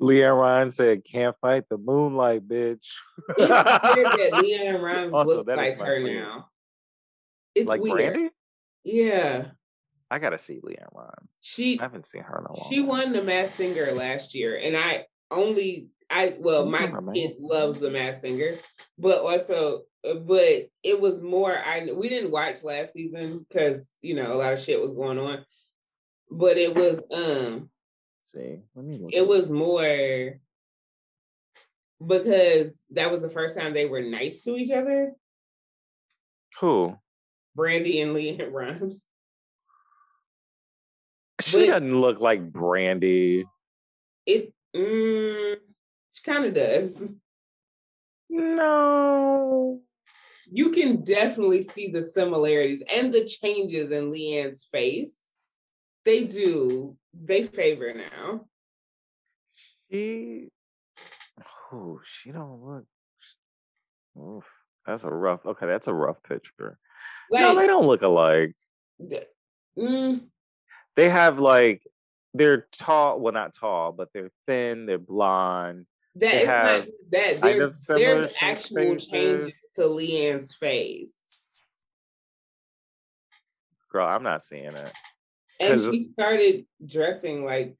Speaker 1: LeAnn Rimes said, "Can't fight the moonlight, bitch."
Speaker 2: it's weird that <laughs> LeAnn Rimes also, looks like her now. It's like weird. Brandi? Yeah.
Speaker 1: I gotta see LeAnn Rimes.
Speaker 2: She
Speaker 1: I haven't seen her in a long.
Speaker 2: She time. won the Masked Singer last year, and I only I well my kids loves the Masked Singer, but also uh, but it was more I we didn't watch last season because you know a lot of shit was going on, but it was um
Speaker 1: see let me look
Speaker 2: it was more because that was the first time they were nice to each other.
Speaker 1: Who?
Speaker 2: Brandi and LeAnn <laughs> Rimes.
Speaker 1: She but doesn't look like Brandi.
Speaker 2: It mm, she kind of does. <laughs>
Speaker 1: No.
Speaker 2: You can definitely see the similarities and the changes in LeAnn's face. They do. They favor now.
Speaker 1: She oh, she don't look oof. That's a rough okay, that's a rough picture. Like, no, they don't look alike. Mm, they have like they're tall, well not tall, but they're thin, they're blonde.
Speaker 2: That is not that there's, there's actual faces. changes to LeAnn's face.
Speaker 1: Girl, I'm not seeing it.
Speaker 2: And she started dressing like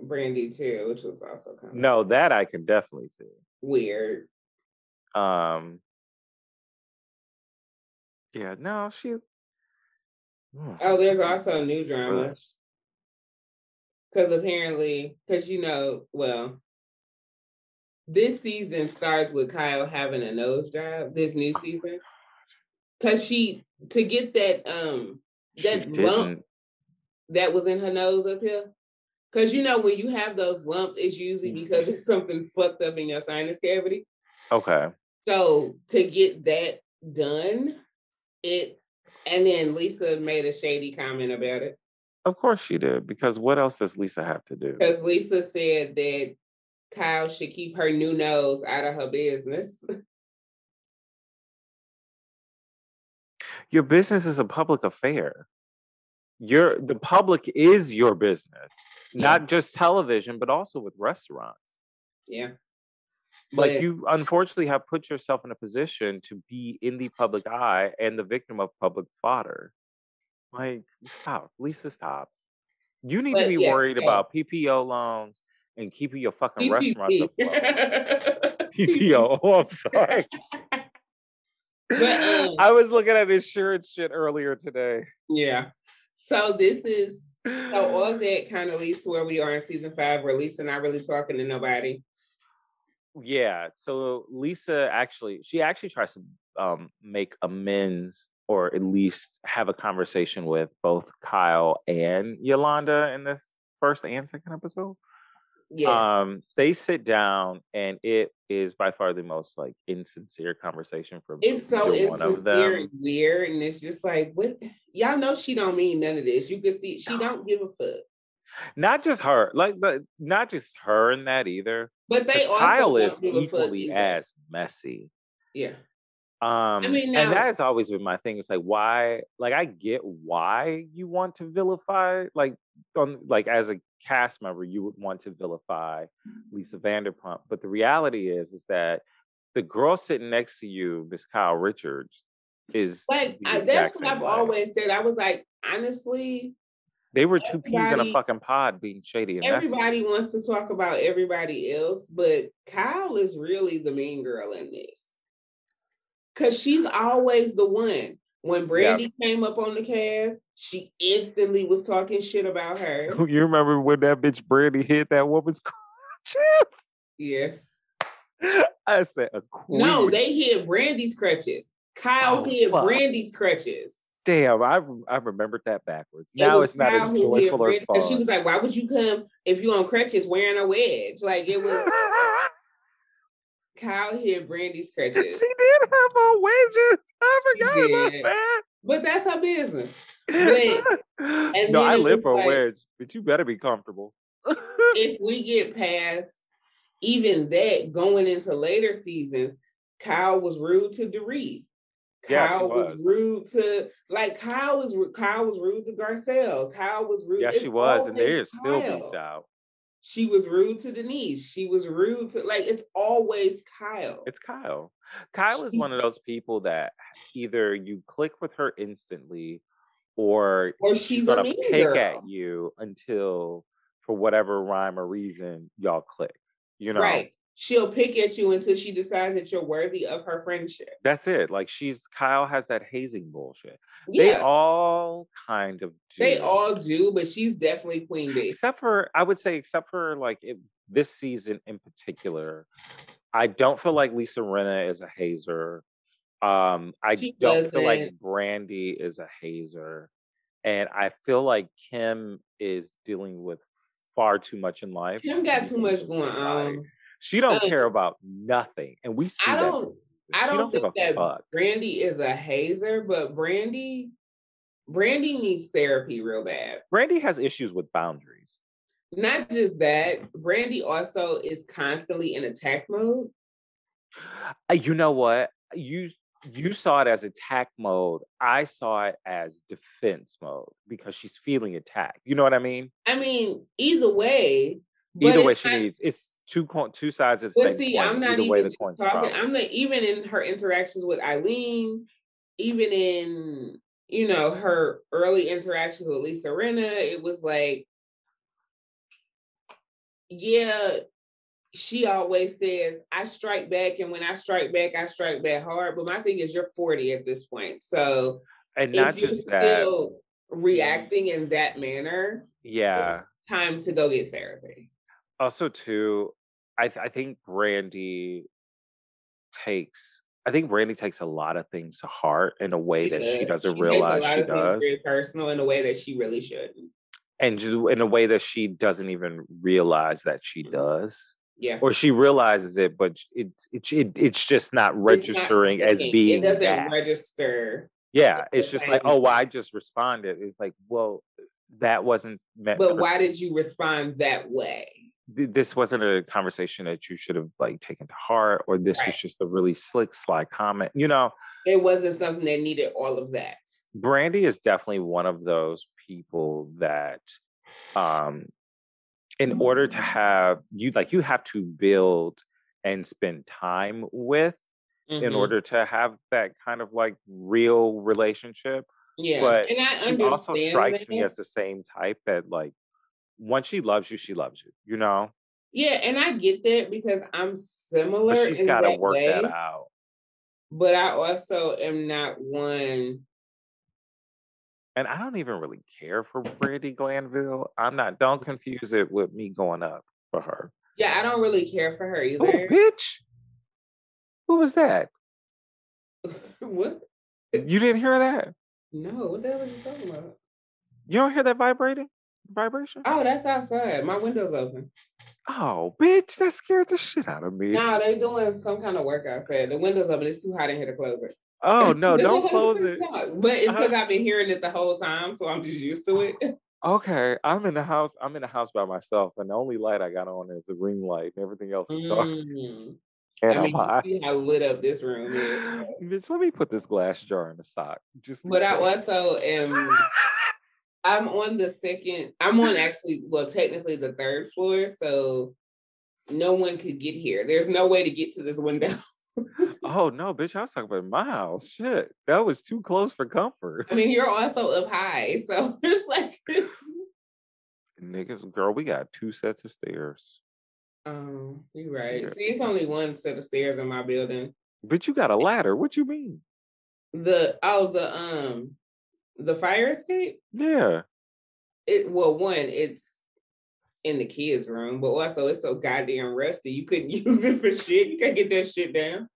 Speaker 2: Brandi too, which was also kind of
Speaker 1: No, that I can definitely see.
Speaker 2: Weird.
Speaker 1: Um Yeah, no, she
Speaker 2: Oh, there's also new drama. Because apparently, because you know, well, this season starts with Kyle having a nose job. This new season, because she to get that um that lump that was in her nose up here. Because you know when you have those lumps, it's usually mm. because there's <laughs> something fucked up in your sinus cavity.
Speaker 1: Okay.
Speaker 2: So to get that done, it and then Lisa made a shady comment about it.
Speaker 1: Of course she did, because what else does Lisa have to do?
Speaker 2: Because Lisa said that Kyle should keep her new nose out of her business. <laughs>
Speaker 1: Your business is a public affair. Your the public is your business, yeah. not just television, but also with restaurants.
Speaker 2: Yeah
Speaker 1: like you unfortunately have put yourself in a position to be in the public eye and the victim of public fodder. Like, stop, Lisa, stop. You need but to be yes, worried about PPO loans and keeping your fucking restaurants afloat. PPO. Oh, I'm sorry. But, um, I was looking at insurance shit earlier today.
Speaker 2: Yeah. So this is so all that kind of leads to where we are in season five, where Lisa not really talking to nobody
Speaker 1: yeah so lisa actually she actually tries to um, make amends or at least have a conversation with both kyle and yolanda in this first and second episode yes. um they sit down and it is by far the most like insincere conversation from
Speaker 2: it's so insincere and weird and it's just like what y'all know she don't mean none of this you can see she don't give a fuck
Speaker 1: not just her, like the not just her in that either.
Speaker 2: But they also
Speaker 1: Kyle is equally as messy.
Speaker 2: Yeah.
Speaker 1: Um, I mean, now, and that has always been my thing. It's like why, like, I get why you want to vilify, like, on like as a cast member, you would want to vilify Lisa Vanderpump. But the reality is, is that the girl sitting next to you, Miss Kyle Richards, is
Speaker 2: like I, that's what I've way. always said. I was like, honestly,
Speaker 1: they were two peas in a fucking pod being shady.
Speaker 2: everybody wants to talk about everybody else, but Kyle is really the mean girl in this. Cause she's always the one. When Brandi came up on the cast, she instantly was talking shit about her. <laughs>
Speaker 1: You remember when that bitch Brandi hit that woman's <laughs> crutches?
Speaker 2: Yes.
Speaker 1: I said a queen.
Speaker 2: No, they hit Brandi's crutches. Kyle oh, hit fuck. Brandi's crutches.
Speaker 1: Damn, I I remembered that backwards. It now it's not as joyful or fun.
Speaker 2: She was like, "Why would you come if you on crutches wearing a wedge?" Like it was. <laughs> Kyle hit Brandi's crutches. she
Speaker 1: did have on wedges. I forgot about that.
Speaker 2: But that's her business.
Speaker 1: But, <laughs> no, I live for like, a wedge, but you better be comfortable.
Speaker 2: if <laughs> we get past even that going into later seasons, Kyle was rude to Dorit. Kyle was.
Speaker 1: was.
Speaker 2: rude to like Kyle was Kyle was rude to Garcelle. Kyle was rude.
Speaker 1: Yeah, she was, and
Speaker 2: always
Speaker 1: they're still beefed out.
Speaker 2: She was rude to Denise. She was rude to like it's always Kyle.
Speaker 1: It's Kyle. Kyle is one of those people that either you click with her instantly or
Speaker 2: or
Speaker 1: she's
Speaker 2: she's
Speaker 1: gonna pick
Speaker 2: girl.
Speaker 1: at you until for whatever rhyme or reason y'all click. You know,
Speaker 2: Right. She'll pick at you until she decides that you're worthy of her friendship.
Speaker 1: that's it. Like she's Kyle has that hazing bullshit. They all kind of do.
Speaker 2: they all do, but she's definitely Queen Bee.
Speaker 1: except for I would say, except for like it, this season in particular, I don't feel like Lisa Rinna is a hazer. Um, I
Speaker 2: She
Speaker 1: don't feel like. Brandi is a hazer, and I feel like Kim is dealing with far too much in life.
Speaker 2: Kim got too much going on.
Speaker 1: She don't
Speaker 2: Uh,
Speaker 1: care about nothing, and we see
Speaker 2: I don't I
Speaker 1: She
Speaker 2: don't
Speaker 1: give
Speaker 2: think that. Brandi is a hazer, but Brandi Brandi needs therapy real bad.
Speaker 1: Brandi has issues with boundaries.
Speaker 2: Not just that, Brandi also is constantly in attack mode.
Speaker 1: Uh, You know what? You you saw it as attack mode. I saw it as defense mode because she's feeling attacked. You know what I mean?
Speaker 2: I mean, either way. But
Speaker 1: Either way, she
Speaker 2: not-
Speaker 1: needs it's two co- two sides of the same
Speaker 2: see,
Speaker 1: coin.
Speaker 2: I'm not
Speaker 1: Either
Speaker 2: even
Speaker 1: way, the coin's
Speaker 2: talking. I'm not even in her interactions with Eileen, even in you know her early interactions with Lisa Rinna. It was like, yeah, she always says, "I strike back," and when I strike back, I strike back hard. But my thing is, you're 40 at this point, so
Speaker 1: and
Speaker 2: if
Speaker 1: not
Speaker 2: you're
Speaker 1: just that.
Speaker 2: still mm-hmm. reacting in that manner,
Speaker 1: Yeah.
Speaker 2: it's time to go get therapy.
Speaker 1: Also, too, I th- I think Brandi takes. I think Brandi takes a lot of things to heart in a way that she doesn't
Speaker 2: a
Speaker 1: realize
Speaker 2: lot
Speaker 1: she
Speaker 2: of
Speaker 1: does.
Speaker 2: very personal in a way that she really shouldn't.
Speaker 1: and in a way that she doesn't even realize that she
Speaker 2: Mhm.
Speaker 1: does
Speaker 2: Yeah.
Speaker 1: or she realizes it but it's it's it, it's just not
Speaker 2: It's not
Speaker 1: registering as being
Speaker 2: it doesn't
Speaker 1: that.
Speaker 2: register.
Speaker 1: yeah it's just like oh well, i just responded it's like well that wasn't meant
Speaker 2: But why did you respond that way?
Speaker 1: Th- this wasn't a conversation that you should have like taken to heart or this was just a really slick sly comment you know
Speaker 2: It wasn't something that needed all of that.
Speaker 1: Brandi is definitely one of those people that um in order to have you like you have to build and spend time with in
Speaker 2: Mhm.
Speaker 1: order to have that kind of like real relationship
Speaker 2: yeah,
Speaker 1: but
Speaker 2: and I
Speaker 1: she
Speaker 2: understand.
Speaker 1: also strikes me as the same type that like once she loves you she loves you you know
Speaker 2: yeah, and I get that because I'm similar.
Speaker 1: but she's got to work
Speaker 2: way,
Speaker 1: that out
Speaker 2: But I also am not one.
Speaker 1: and i don't even really care for brandi glanville i'm not don't confuse it with me going up for her
Speaker 2: Yeah, I don't really care for her
Speaker 1: oh
Speaker 2: either.
Speaker 1: bitch who was that <laughs>
Speaker 2: what?
Speaker 1: You didn't hear that?
Speaker 2: No, what the hell are you talking about?
Speaker 1: You don't hear that vibrating vibration?
Speaker 2: Oh, that's outside. My window's open.
Speaker 1: Oh, bitch, that scared the shit out of me.
Speaker 2: No, they doing some kind of work outside. The window's open. It's too hot in here to close it.
Speaker 1: Oh <laughs> no, don't close it.
Speaker 2: But it's because
Speaker 1: Uh-huh.
Speaker 2: I've been hearing it the whole time, so I'm just used to it. <laughs>
Speaker 1: Okay, I'm in the house. I'm in the house by myself, and the only light I got on is a ring light, and everything else is dark.
Speaker 2: Mm. <laughs>
Speaker 1: And
Speaker 2: I mean, you see how lit up this room is. <gasps>
Speaker 1: Bitch, let me put this glass jar in the sock. Just
Speaker 2: But I also am. I'm on the second. I'm on actually, well, technically the third floor, so no one could get here. There's no way to get to this window. <laughs>
Speaker 1: Oh no, bitch! I was talking about my house. Shit, that was too close for comfort.
Speaker 2: I mean, you're also up high, so <laughs> it's like.
Speaker 1: Niggas, girl, we got two sets of stairs.
Speaker 2: Oh, you're right.
Speaker 1: Yeah.
Speaker 2: See, it's only one set of stairs in my building.
Speaker 1: But you got a ladder. What you mean?
Speaker 2: The oh the um the fire escape.
Speaker 1: Yeah.
Speaker 2: It well one it's in the kids' room, but also it's so goddamn rusty. You couldn't <laughs> use it for shit. You can't get that shit down.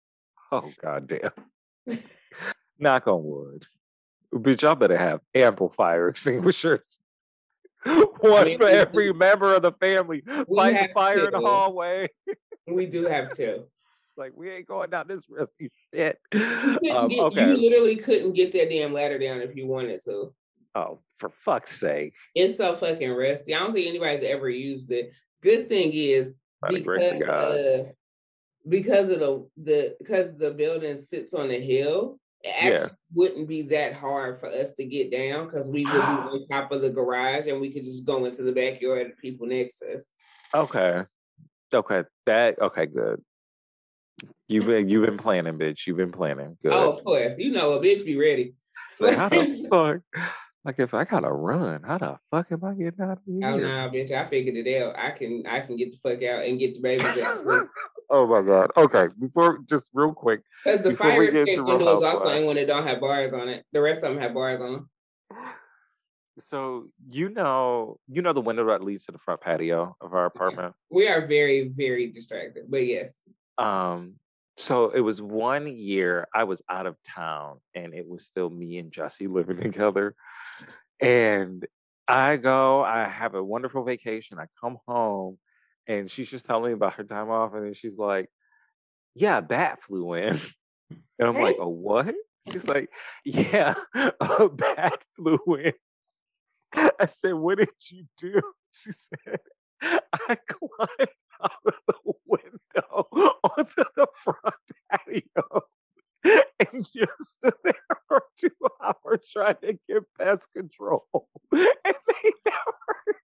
Speaker 1: Oh goddamn. <laughs> Knock on wood. Bitch, y'all better have ample fire <laughs> extinguishers. One
Speaker 2: mean,
Speaker 1: for every
Speaker 2: do.
Speaker 1: member of the family. Fight the
Speaker 2: have
Speaker 1: fire in the hallway.
Speaker 2: We do have two.
Speaker 1: Like we ain't going down this rusty <laughs> shit.
Speaker 2: You,
Speaker 1: Um,
Speaker 2: get-
Speaker 1: okay.
Speaker 2: you literally couldn't get that damn ladder down if you wanted to.
Speaker 1: Oh, for fuck's sake.
Speaker 2: It's so fucking rusty. I don't think anybody's ever used it. Good thing is By because, the grace of God. Uh, because of the the because the building sits on a hill, it actually yeah. wouldn't be that hard for us to get down because we would be <gasps> on top of the garage and we could just go into the backyard of people next to us.
Speaker 1: Okay. Okay. That okay, good. You've been you've been planning, bitch. You've been planning.
Speaker 2: Good. Oh, of course. You know a bitch be ready.
Speaker 1: So how the <laughs> fuck? Like if I gotta run, how the fuck am I getting out of oh, here?
Speaker 2: Oh nah, bitch. I figured it out. I can I can get the fuck out and get the babies <laughs> out.
Speaker 1: oh my god. Okay. Before just real quick.
Speaker 2: Because the fire escape window is also the one that don't have bars on it. The rest of them have bars on them.
Speaker 1: So you know, you know the window that leads to the front patio of our apartment.
Speaker 2: We are very, very distracted, but yes.
Speaker 1: Um, so it was one year I was out of town and it was still me and Jesse <laughs> living together. And I go, I have a wonderful vacation. I come home and she's just telling me about her time off. And then she's like, Yeah, bat flew in. <laughs> And I'm like, A what? She's like, Yeah, <laughs> a bat flew in. I said, What did you do? She said, I climbed out of the window <laughs> onto the front patio <laughs> and just stood there for two <laughs> hours trying to get pest control. And they never.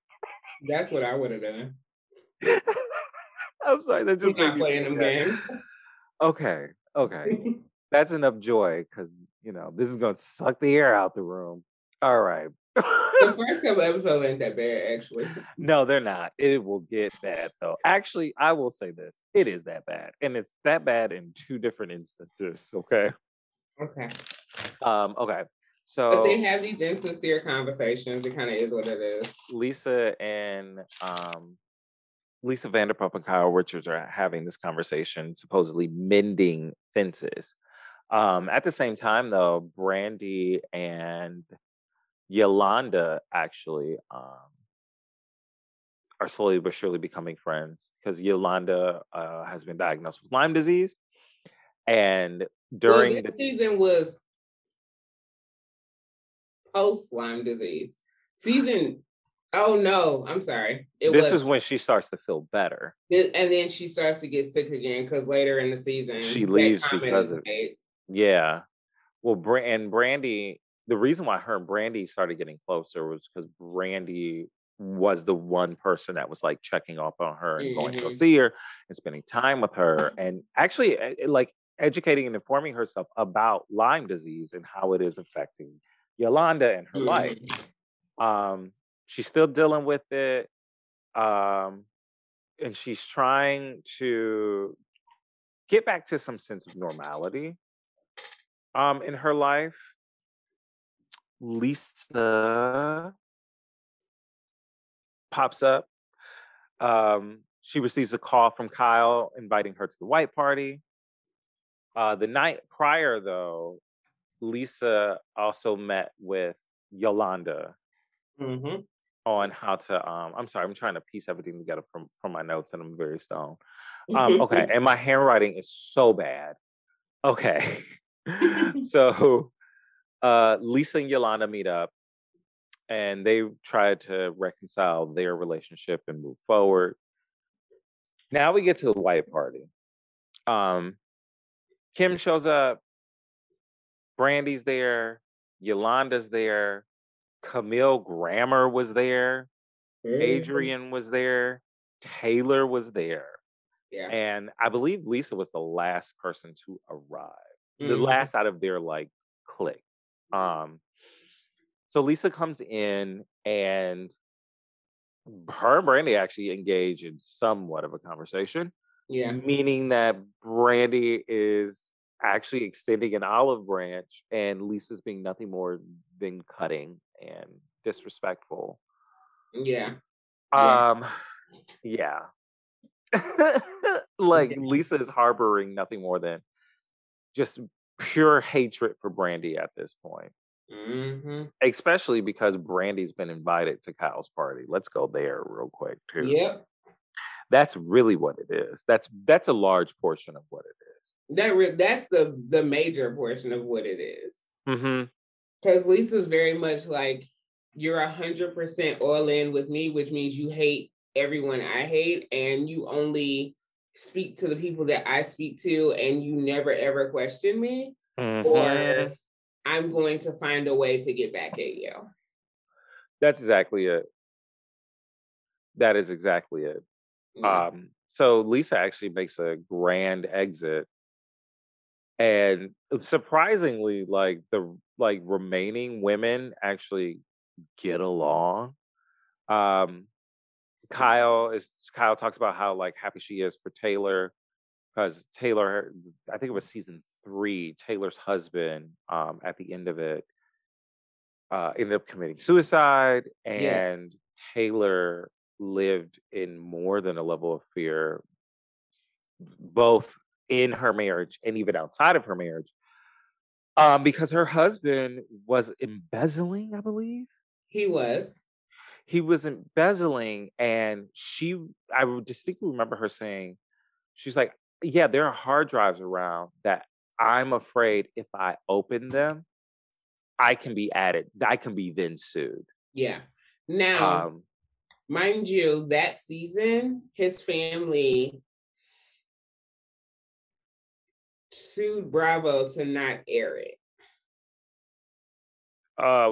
Speaker 2: That's what I would have done.
Speaker 1: I'm sorry. That just
Speaker 2: not playing them games.
Speaker 1: Okay. Okay. That's enough joy because you know this is gonna suck the air out the room. All right
Speaker 2: the <laughs> first couple episodes ain't that bad, actually.
Speaker 1: No, they're not. It will get bad though. Actually, I will say this: it is that bad, and it's that bad in two different instances. Okay.
Speaker 2: Okay.
Speaker 1: Um. Okay. So,
Speaker 2: but they have these insincere conversations. It kind of is what it is.
Speaker 1: Lisa and um, Lisa Vanderpump and Kyle Richards are having this conversation, supposedly mending fences. Um, at the same time, though, Brandi and Yolanda actually um, are slowly but surely becoming friends because Yolanda uh, has been diagnosed with Lyme disease, and during
Speaker 2: well, the season was post Lyme disease season. Oh no, I'm sorry.
Speaker 1: It this was, is when she starts to feel better,
Speaker 2: and then she starts to get sick again because later in the season
Speaker 1: she leaves because of it. Yeah, well, and Brandi the reason why her and Brandi started getting closer was because Brandi was the one person that was like checking up on her and mm-hmm. going to go mm-hmm. see her and spending time with her and actually eh, eh, like educating and informing herself about Lyme disease and how it is affecting Yolanda and her mm-hmm. life. Um, she's still dealing with it. Um, and she's trying to get back to some sense of normality um, in her life Lisa pops up. Um, she receives a call from Kyle inviting her to the white party. Uh, the night prior, though, Lisa also met with Yolanda
Speaker 2: mm-hmm.
Speaker 1: on how to. Um, I'm sorry, I'm trying to piece everything together from from my notes, and I'm very stoned. Um, <laughs> okay, and my handwriting is so bad. Okay, <laughs> so uh, Lisa and Yolanda meet up and they try to reconcile their relationship and move forward. Now we get to the white party. Um, Kim shows up, Brandi's there, Yolanda's there, Camille Grammer was there, mm-hmm. Adrienne was there, Taylor was there.
Speaker 2: Yeah.
Speaker 1: And I believe Lisa was the last person to arrive. Mm-hmm. The last out of their like clique. Um, so Lisa comes in and her and Brandi actually engage in somewhat of a conversation.
Speaker 2: Yeah.
Speaker 1: Meaning that Brandi is actually extending an olive branch and Lisa's being nothing more than cutting and disrespectful.
Speaker 2: Yeah.
Speaker 1: Um <sighs> yeah. <laughs> like Lisa is harboring nothing more than just pure hatred for Brandi at this point.
Speaker 2: Mm-hmm.
Speaker 1: Especially because Brandi's been invited to Kyle's party. Let's go there real quick too.
Speaker 2: Yep.
Speaker 1: That's really what it is. That's that's a large portion of what it is.
Speaker 2: That re- that's the the major portion of what it is.
Speaker 1: Mm-hmm.
Speaker 2: Because Lisa's very much like you're a hundred percent all in with me, which means you hate everyone I hate, and you only speak to the people that I speak to, and you never ever question me, mm-hmm. or I'm going to find a way to get back at you.
Speaker 1: That's exactly it. That is exactly it. Yeah. Um, so Lisa actually makes a grand exit. And surprisingly, like the like remaining women actually get along. Um Kyle is Kyle talks about how like happy she is for Taylor because Taylor, I think it was season three, Taylor's husband, um, at the end of it, uh, ended up committing suicide, and yes. Taylor lived in more than a level of fear, both in her marriage and even outside of her marriage, um, because her husband was embezzling, I believe.
Speaker 2: He was.
Speaker 1: He was embezzling, and she, I distinctly remember her saying, she's like, yeah, there are hard drives around that I'm afraid if I open them, I can be added. I can be then sued.
Speaker 2: Yeah. Now, um, mind you, that season, his family sued Bravo to not air it.
Speaker 1: Uh,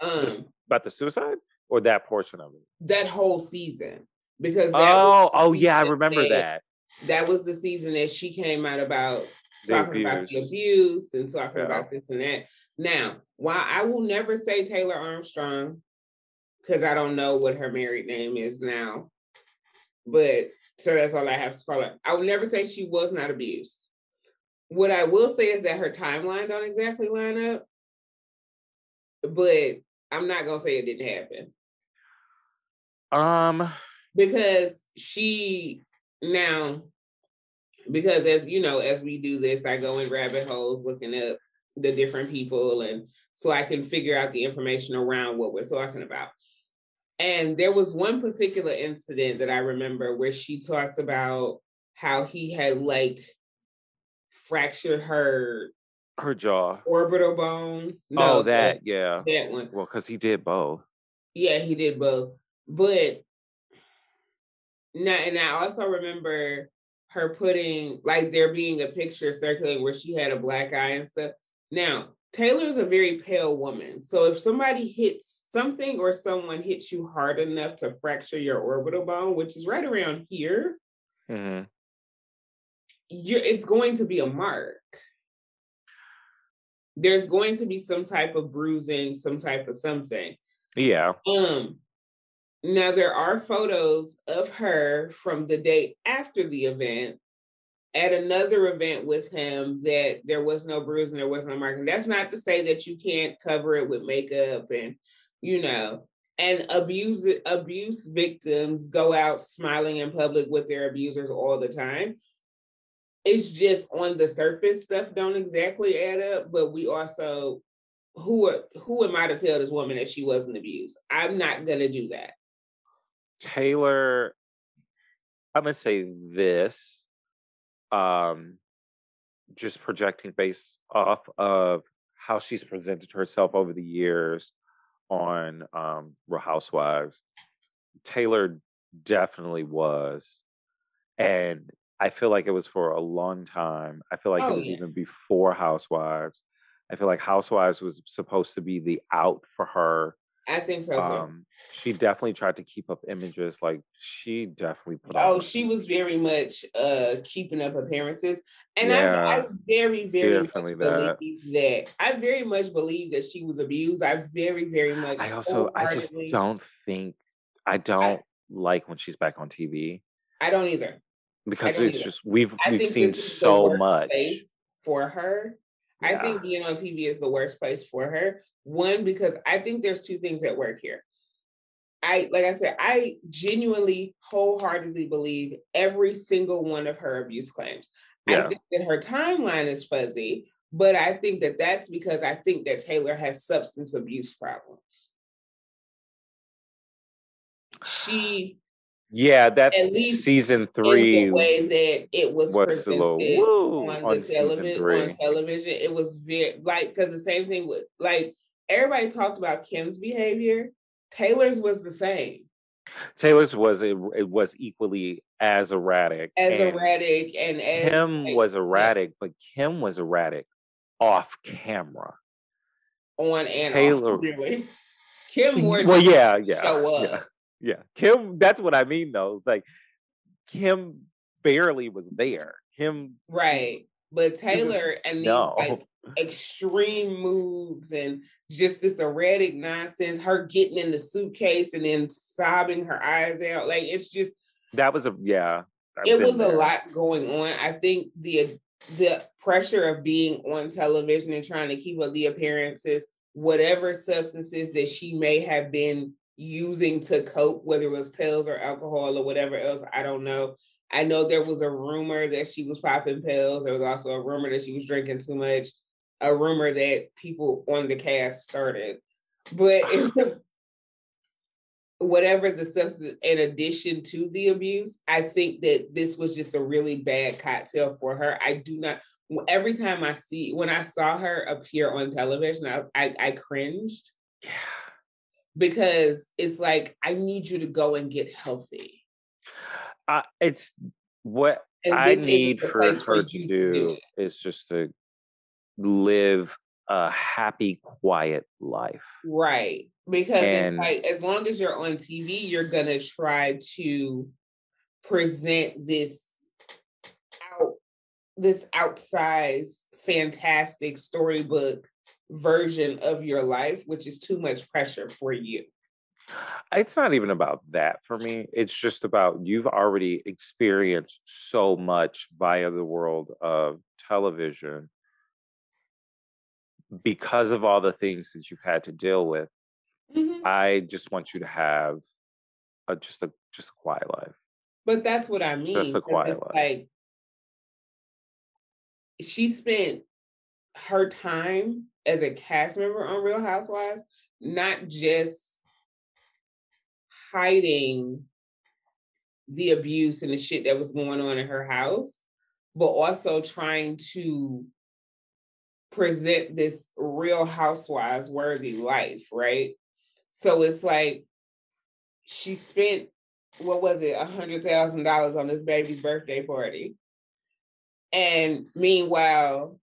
Speaker 1: um, about the suicide or that portion of it?
Speaker 2: That whole season. Because
Speaker 1: oh, oh yeah, I remember that.
Speaker 2: That was the season that she came out about talking about the abuse and talking yeah. about this and that. Now, while I will never say Taylor Armstrong, because I don't know what her married name is now, but so that's all I have to call her. I will never say she was not abused. What I will say is that her timeline don't exactly line up, but I'm not gonna say it didn't happen.
Speaker 1: Um,
Speaker 2: because she now because as you know, as we do this, I go in rabbit holes looking up the different people and so I can figure out the information around what we're talking about. And there was one particular incident that I remember where she talks about how he had like fractured her
Speaker 1: her jaw
Speaker 2: orbital bone.
Speaker 1: No, oh, that yeah,
Speaker 2: that one.
Speaker 1: Well, because he did both.
Speaker 2: Yeah, he did both. But now, and I also remember her putting like there being a picture circulating where she had a black eye and stuff. Now, Taylor's a very pale woman. So if somebody hits something or someone hits you hard enough to fracture your orbital bone, which is right around here, mm-hmm. you're, it's going to be a mark. There's going to be some type of bruising, some type of something.
Speaker 1: Yeah.
Speaker 2: Um, now, there are photos of her from the day after the event at another event with him that there was no bruising, there was no marking. That's not to say that you can't cover it with makeup and, you know, and abuse abuse victims go out smiling in public with their abusers all the time. It's just on the surface stuff don't exactly add up, but we also who are, who am I to tell this woman that she wasn't abused? I'm not gonna do that.
Speaker 1: Taylor, I'm gonna say this, um, just projecting based off of how she's presented herself over the years on um, Real Housewives. Taylor definitely was, and I feel like it was for a long time. I feel like oh, it was yeah. even before Housewives. I feel like Housewives was supposed to be the out for her
Speaker 2: I think so too. Um,
Speaker 1: she definitely tried to keep up images. Like she definitely
Speaker 2: put. Oh, she was very much uh keeping up appearances, and yeah, I, I very, very much believe that. that. I very much believe that she was abused. I very, very much.
Speaker 1: I also, I just don't think, I don't I, like when she's back on TV.
Speaker 2: I don't either.
Speaker 1: Because it's either. just we've I we've seen so much
Speaker 2: for her. Yeah. I think being on TV is the worst place for her one, because I think there's two things at work here. I, like I said, I genuinely, wholeheartedly believe every single one of her abuse claims. Yeah. I think that her timeline is fuzzy, but I think that that's because I think that Taylor has substance abuse problems. She
Speaker 1: yeah, that at least season three
Speaker 2: the way that it was, was presented woo, on, television on television. It was very like because the same thing with like everybody talked about Kim's behavior. Taylor's was the same.
Speaker 1: Taylor's was it, it was equally as erratic.
Speaker 2: As and erratic and as
Speaker 1: Kim like, was erratic, but Kim was erratic off camera.
Speaker 2: On and Taylor, off, really. Kim <laughs> more
Speaker 1: well, yeah, yeah, yeah, yeah. Kim, that's what I mean though. It's like Kim barely was there. Kim
Speaker 2: Right. But Taylor and these no. like <laughs> extreme moves and just this erratic nonsense, her getting in the suitcase and then sobbing her eyes out. Like it's just
Speaker 1: that was a yeah.
Speaker 2: I've it was there. a lot going on. I think the uh, the pressure of being on television and trying to keep up the appearances, whatever substances that she may have been using to cope, whether it was pills or alcohol or whatever else, I don't know. I know there was a rumor that she was popping pills. There was also a rumor that she was drinking too much a rumor that people on the cast started. But it <laughs> was whatever the substance in addition to the abuse, I think that this was just a really bad cocktail for her. I do not every time I see when I saw her appear on television, I I, I cringed. Yeah. Because it's like I need you to go and get healthy.
Speaker 1: Uh, it's what I need for her to do, do is just to live a happy, quiet life.
Speaker 2: Right. Because and, it's like as long as you're on TV, you're gonna try to present this out this outsized, fantastic storybook version of your life, which is too much pressure for you.
Speaker 1: It's not even about that for me. It's just about you've already experienced so much via the world of television because of all the things that you've had to deal with, mm-hmm. I just want you to have a just a just a quiet life.
Speaker 2: But that's what I mean. Just a quiet life. Like she spent her time as a cast member on Real Housewives, not just hiding the abuse and the shit that was going on in her house, but also trying to present this real housewives worthy life, right? So it's like she spent what was it, a hundred thousand dollars on this baby's birthday party. And meanwhile,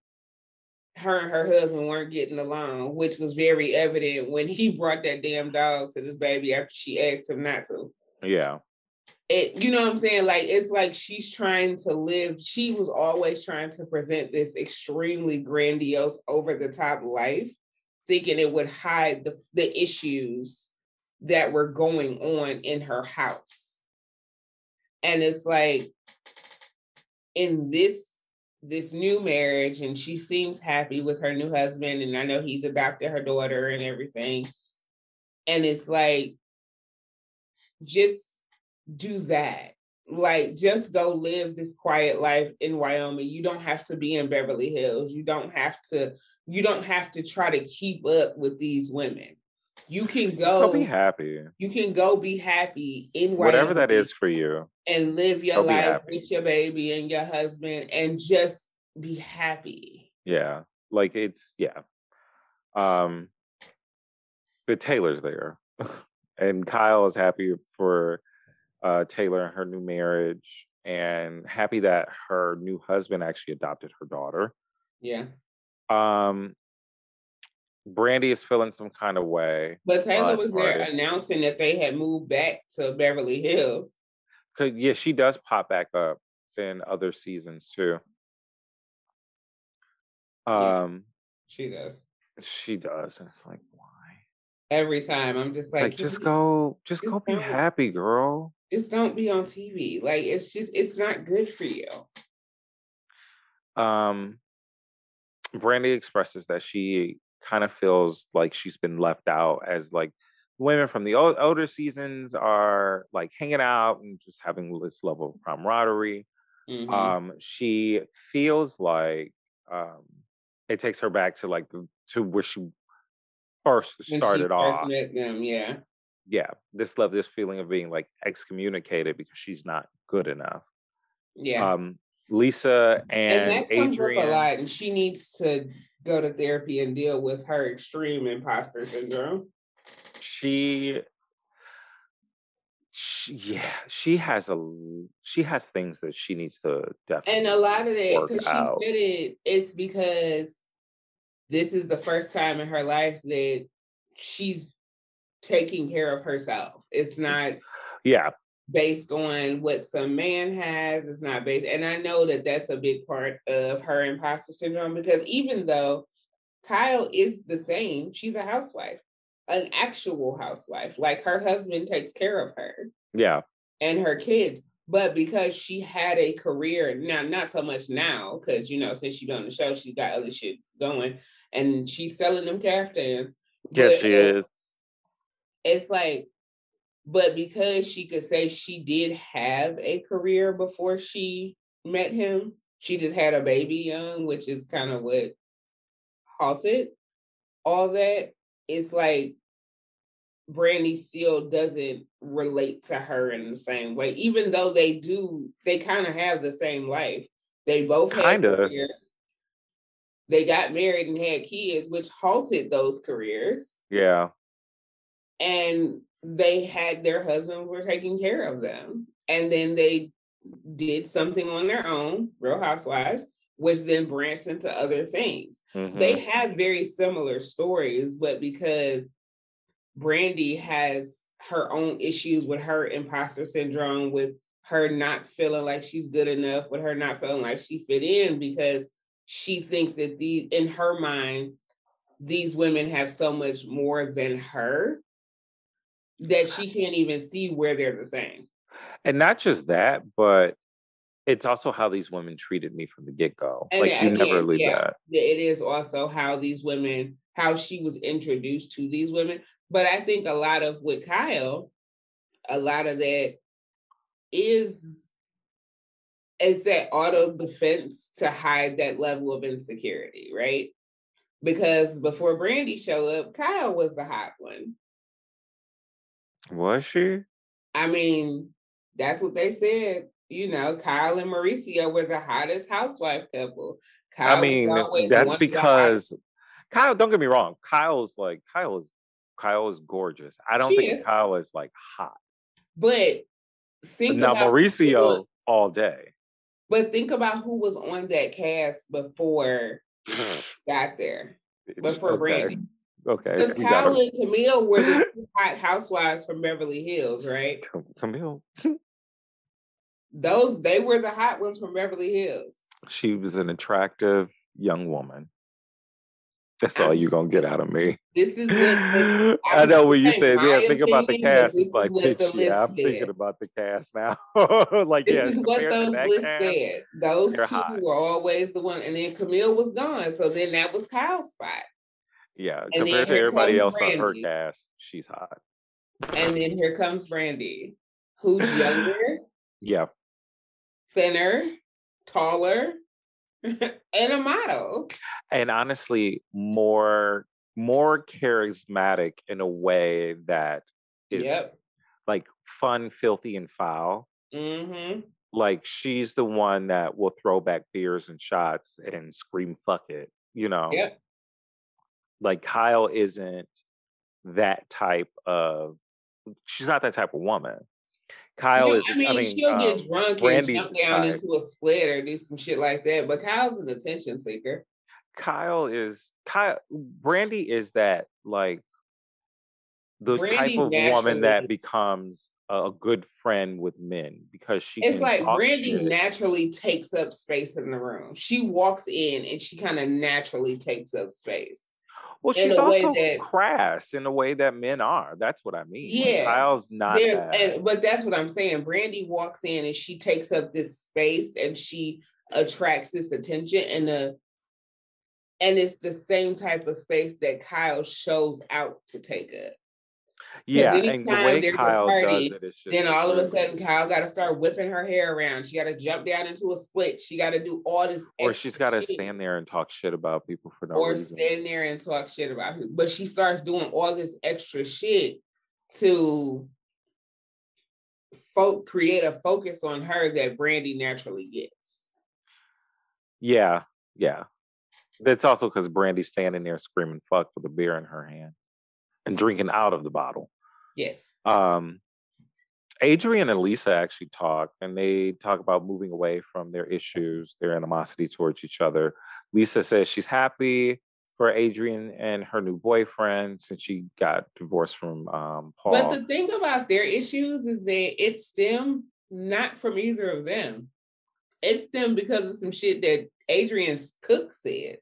Speaker 2: her and her husband weren't getting along, which was very evident when he <laughs> brought that damn dog to this baby after she asked him not to.
Speaker 1: Yeah
Speaker 2: it, you know what I'm saying? Like it's like she's trying to live, she was always trying to present this extremely grandiose, over the top life, thinking it would hide the, the issues that were going on in her house. And it's like in this this new marriage and she seems happy with her new husband and I know he's adopted her daughter and everything. And it's like just do that. Like, just go live this quiet life in Wyoming. You don't have to be in Beverly Hills. You don't have to, you don't have to try to keep up with these women. You can go,
Speaker 1: be happy.
Speaker 2: You can go be happy in
Speaker 1: Wyoming whatever that is for you,
Speaker 2: and live your life with your baby and your husband, and just be happy.
Speaker 1: Yeah, like it's yeah. Um, but Taylor's there, <laughs> and Kyle is happy for uh, Taylor and her new marriage, and happy that her new husband actually adopted her daughter.
Speaker 2: Yeah.
Speaker 1: Um, Brandi is feeling some kind of way.
Speaker 2: But Taylor was there announcing that they had moved back to Beverly Hills.
Speaker 1: Cause yeah, she does pop back up in other seasons too. Um,
Speaker 2: yeah, she does.
Speaker 1: She does, and it's like, why?
Speaker 2: every time. I'm just like,
Speaker 1: like just go, just, just go be happy, girl.
Speaker 2: Just don't be on TV. Like it's just, it's not good for you.
Speaker 1: Um, Brandi expresses that she kind of feels like she's been left out as like women from the old, older seasons are like hanging out and just having this level of camaraderie. Mm-hmm. Um, she feels like um, it takes her back to like the to where she first started first off.
Speaker 2: Met them, yeah.
Speaker 1: Yeah, this love, this feeling of being like excommunicated because she's not good enough.
Speaker 2: Yeah.
Speaker 1: Um, Lisa and, and that comes
Speaker 2: up a lot, and she needs to go to therapy and deal with her extreme imposter syndrome.
Speaker 1: She she, yeah, she has a she has things that she needs to definitely.
Speaker 2: And a lot of that, because she said it, it's because this is the first time in her life that she's taking care of herself. It's not.
Speaker 1: Yeah.
Speaker 2: Based on what some man has, it's not based. And I know that that's a big part of her imposter syndrome because even though Kyle is the same, she's a housewife an actual housewife. Like her husband takes care of her.
Speaker 1: Yeah.
Speaker 2: And her kids. But because she had a career, now not so much now, because you know, since she's on the show, she's got other shit going and she's selling them caftans.
Speaker 1: Yes, she is.
Speaker 2: It's like, but because she could say she did have a career before she met him, she just had a baby young, which is kind of what halted all that. It's like Brandi still doesn't relate to her in the same way, even though they do, they kind of have the same life. They both kind of. They got married and had kids, which halted those careers.
Speaker 1: Yeah.
Speaker 2: And they had their husbands were taking care of them. And then they did something on their own, Real Housewives, which then branched into other things. Mm-hmm. They have very similar stories, but because Brandi has her own issues with her imposter syndrome, with her not feeling like she's good enough, with her not feeling like she fit in because she thinks that the in her mind these women have so much more than her that she can't even see where they're the same.
Speaker 1: And not just that, but it's also how these women treated me from the get go. Like you never leave yeah, that.
Speaker 2: It is also how these women how she was introduced to these women. But I think a lot of with Kyle, a lot of that is is that auto defense to hide that level of insecurity, right? Because before Brandi showed up, Kyle was the hot one.
Speaker 1: Was she?
Speaker 2: I mean, that's what they said. You know, Kyle and Mauricio were the hottest housewife couple.
Speaker 1: Kyle I mean, that's because Kyle, don't get me wrong. Kyle's like Kyle is Kyle is gorgeous. I don't she think is. Kyle is like hot.
Speaker 2: But think
Speaker 1: but now Mauricio was, all day.
Speaker 2: But think about who was on that cast before <laughs> got there. Before okay. Brandi.
Speaker 1: Okay.
Speaker 2: Because Kyle and Camille were the <laughs> hot housewives from Beverly Hills, right?
Speaker 1: Camille. <laughs>
Speaker 2: Those they were the hot ones from Beverly Hills.
Speaker 1: She was an attractive young woman. That's all you're gonna get out of me. <laughs>
Speaker 2: This is what the,
Speaker 1: I, I know when you say yeah, think about the cast. It's like, bitch, yeah, I'm said. thinking about the cast now. like,
Speaker 2: this
Speaker 1: yeah,
Speaker 2: is what those lists cast, said. Those two hot. were always the one, and then Camille was gone, so then that was Kyle's spot.
Speaker 1: Yeah, and compared to everybody else Brandi. on her cast, she's hot.
Speaker 2: And then here comes Brandi, who's <laughs> younger.
Speaker 1: yeah.
Speaker 2: Thinner, taller, <laughs> and a model.
Speaker 1: And honestly, more more charismatic in a way that is yep. like fun, filthy, and foul.
Speaker 2: Mm-hmm.
Speaker 1: Like she's the one that will throw back beers and shots and scream "fuck it," you know.
Speaker 2: Yep.
Speaker 1: Like Kyle isn't that type of. She's not that type of woman. Kyle is.
Speaker 2: I mean, I mean she'll um, get drunk Brandi's and jump down type. into a split or do some shit like that. But Kyle's an attention seeker.
Speaker 1: Kyle is Kyle. Brandi is that like the Brandi type of woman that becomes a good friend with men because she.
Speaker 2: It's like Brandi shit. naturally takes up space in the room. She walks in and she kind of naturally takes up space.
Speaker 1: Well, she's also that, crass in a way that men are. That's what I mean.
Speaker 2: Yeah,
Speaker 1: Kyle's not. That.
Speaker 2: Eh, and, but that's what I'm saying. Brandi walks in and she takes up this space and she attracts this attention and the and it's the same type of space that Kyle shows out to take up.
Speaker 1: Yeah, and the way Kyle party, does it is just
Speaker 2: then all of a sudden Kyle got to start whipping her hair around. She got to jump down into a split. She got to do all this,
Speaker 1: or she's got to stand there and talk shit about people for no
Speaker 2: or
Speaker 1: reason.
Speaker 2: Or stand there and talk shit about who. But she starts doing all this extra shit to folk create a focus on her that Brandi naturally gets.
Speaker 1: Yeah, yeah. That's also because Brandi's standing there screaming fuck with a beer in her hand and drinking out of the bottle.
Speaker 2: Yes.
Speaker 1: Um Adrienne and Lisa actually talk, and they talk about moving away from their issues, their animosity towards each other. Lisa says she's happy for Adrienne and her new boyfriend since she got divorced from um, Paul.
Speaker 2: But the thing about their issues is that it stem not from either of them. It stemmed because of some shit that Adrienne's cook said.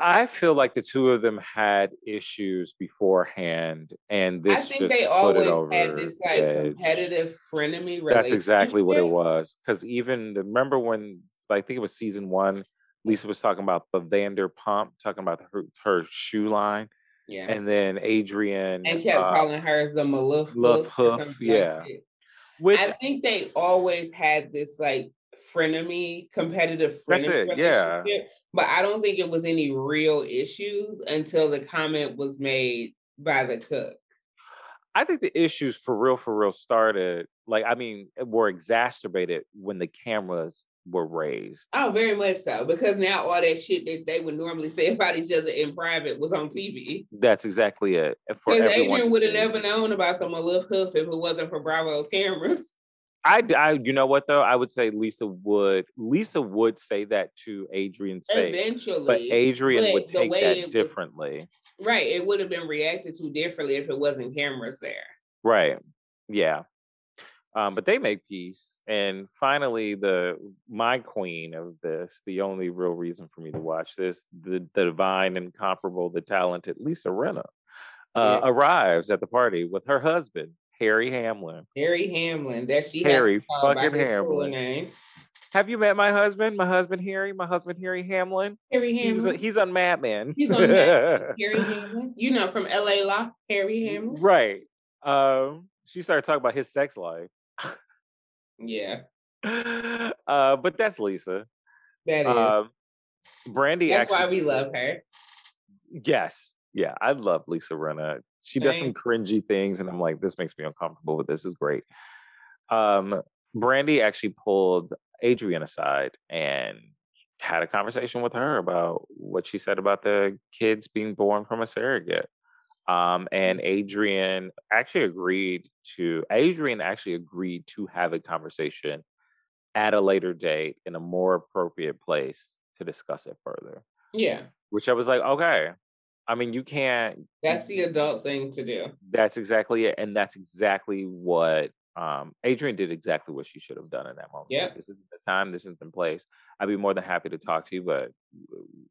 Speaker 1: I feel like the two of them had issues beforehand, and this. I think they always
Speaker 2: had this like competitive frenemy.
Speaker 1: That's exactly what it was. Because even remember when I think it was season one, Lisa was talking about the Vanderpump, talking about her, her shoe line. Yeah. And then Adrienne
Speaker 2: and kept uh, calling her the Maloof
Speaker 1: Hoof. Yeah.
Speaker 2: Like Which I think they always had this like frenemy, competitive frenemy. It, yeah. But I don't think it was any real issues until the comment was made by the cook.
Speaker 1: I think the issues for real, for real started like I mean were exacerbated when the cameras were raised.
Speaker 2: Oh, very much so. Because now all that shit that they would normally say <laughs> about each other in private was on TV.
Speaker 1: That's exactly it.
Speaker 2: Because Adrienne would have never known about the Maloof Hoof if it wasn't for Bravo's cameras.
Speaker 1: I, I, you know what though? I would say Lisa would, Lisa would say that to Adrienne's face. Eventually, but Adrienne but would take that differently.
Speaker 2: Was, right, it would have been reacted to differently if it wasn't cameras there.
Speaker 1: Right. Yeah. Um, but they make peace, and finally, the my queen of this, the only real reason for me to watch this, the, the divine, incomparable, the talented Lisa Rinna, uh, yeah. arrives at the party with her husband Harry Hamlin.
Speaker 2: Harry Hamlin. That she Harry fucking Hamlin. Name.
Speaker 1: Have you met my husband? My husband Harry. My husband Harry Hamlin.
Speaker 2: Harry Hamlin.
Speaker 1: He's, he's on Mad Men.
Speaker 2: He's on Mad <laughs> Harry Hamlin. You know from L.A. Law. Harry Hamlin.
Speaker 1: Right. Um. She started talking about his sex life.
Speaker 2: yeah. <laughs>
Speaker 1: Uh, but that's Lisa.
Speaker 2: That is. Um,
Speaker 1: Brandi.
Speaker 2: That's actually, why we love her.
Speaker 1: Yes. Yeah, I love Lisa Rinna. She Same. does some cringy things, and I'm like, this makes me uncomfortable, but this is great. Um, Brandi actually pulled Adrienne aside and had a conversation with her about what she said about the kids being born from a surrogate. Um, and Adrienne actually agreed to, Adrienne actually agreed to have a conversation at a later date in a more appropriate place to discuss it further.
Speaker 2: Yeah.
Speaker 1: Which I was like, okay, I mean, you can't.
Speaker 2: That's the adult thing to do.
Speaker 1: That's exactly it, and that's exactly what um, Adrienne did. Exactly what she should have done in that moment.
Speaker 2: Yeah,
Speaker 1: this isn't the time. This isn't the place. I'd be more than happy to talk to you, but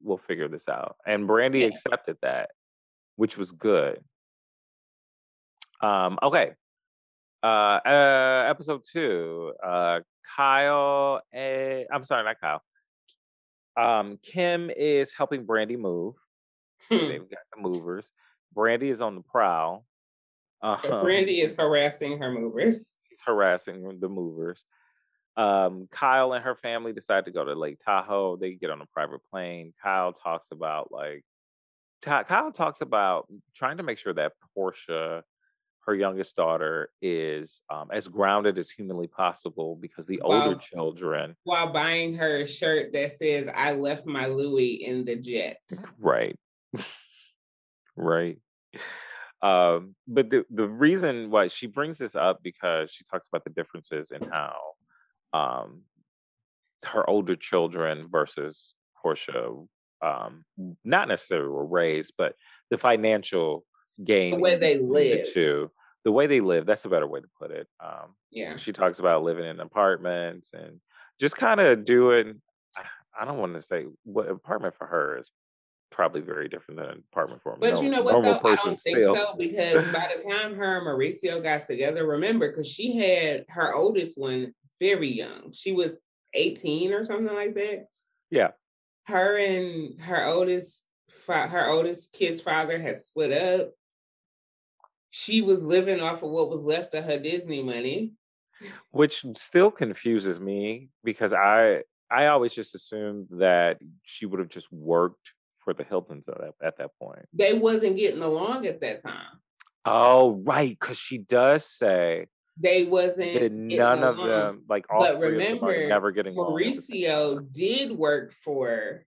Speaker 1: we'll figure this out. And Brandi yeah. accepted that, which was good. Um, okay. Uh, uh, episode two. Uh, Kyle. Eh, I'm sorry, not Kyle. Um, Kim is helping Brandi move. Hmm. They've got the movers. Brandi is on the prowl.
Speaker 2: Um, Brandi is harassing her movers.
Speaker 1: He's harassing the movers. Um, Kyle and her family decide to go to Lake Tahoe. They get on a private plane. Kyle talks about like Kyle talks about trying to make sure that Portia, her youngest daughter, is um, as grounded as humanly possible because the while, older children.
Speaker 2: While buying her a shirt that says, I left my Louis in the jet.
Speaker 1: Right. <laughs> right. Um, but the, the reason why she brings this up because she talks about the differences in how um, her older children versus Portia um, not necessarily were raised, but the financial gain,
Speaker 2: the way they live,
Speaker 1: the two, the way they live. That's a better way to put it. Um,
Speaker 2: yeah,
Speaker 1: she talks about living in apartments and just kind of doing. I don't want to say what apartment for her is probably very different than an apartment for
Speaker 2: But no, you know what though? I don't think still. so because by the time her and Mauricio got together, remember, because she had her oldest one very young. She was 18 or something like that.
Speaker 1: Yeah.
Speaker 2: Her and her oldest her oldest kid's father had split up. She was living off of what was left of her Disney money.
Speaker 1: Which still confuses me because I I always just assumed that she would have just worked for the Hiltons at that, at that point.
Speaker 2: They wasn't getting along at that time.
Speaker 1: Oh, right, because she does say
Speaker 2: they wasn't
Speaker 1: none of along. them like all but remember never getting
Speaker 2: Mauricio did work for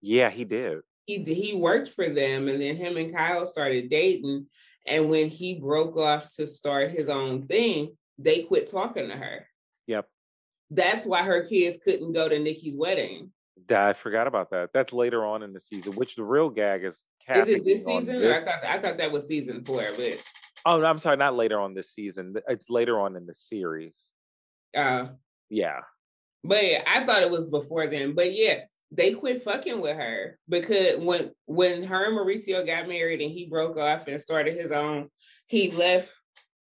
Speaker 1: yeah he did
Speaker 2: he he worked for them and then him and Kyle started dating And when he broke off to start his own thing, they quit talking to her.
Speaker 1: Yep.
Speaker 2: That's why her kids couldn't go to Nikki's wedding.
Speaker 1: I forgot about that. That's later on in the season, which the real gag is.
Speaker 2: Kathy is it this season? This... I thought I thought that was season four, but
Speaker 1: oh, no, I'm sorry, not later on this season. It's later on in the series.
Speaker 2: Uh,
Speaker 1: yeah.
Speaker 2: But yeah, I thought it was before then. But yeah, they quit fucking with her because when when her and Mauricio got married and he broke off and started his own, he left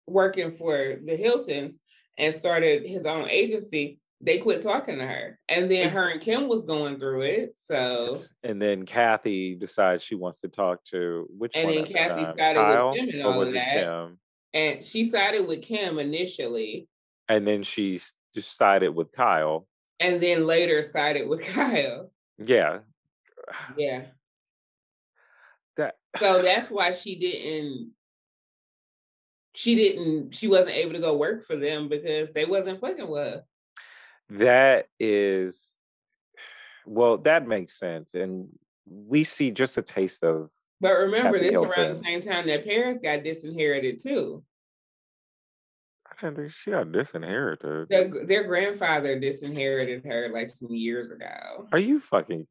Speaker 2: working for the Hiltons and started his own agency. They quit talking to her, and then her and Kim was going through it. So,
Speaker 1: and then Kathy decides she wants to talk to which
Speaker 2: and? Then Kathy sided
Speaker 1: Kyle,
Speaker 2: with Kim and all of that. Kim? And she sided with Kim initially,
Speaker 1: and then she just sided with Kyle
Speaker 2: and then later sided with <laughs> Kyle.
Speaker 1: Yeah.
Speaker 2: Yeah.
Speaker 1: That
Speaker 2: so <laughs> that's why she didn't she didn't she wasn't able to go work for them because they wasn't fucking with her.
Speaker 1: That is well, that makes sense. And we see just a taste of
Speaker 2: but remember this around the same time that Paris got disinherited too.
Speaker 1: I think she got disinherited.
Speaker 2: Their, their grandfather disinherited her like some years ago.
Speaker 1: Are you fucking?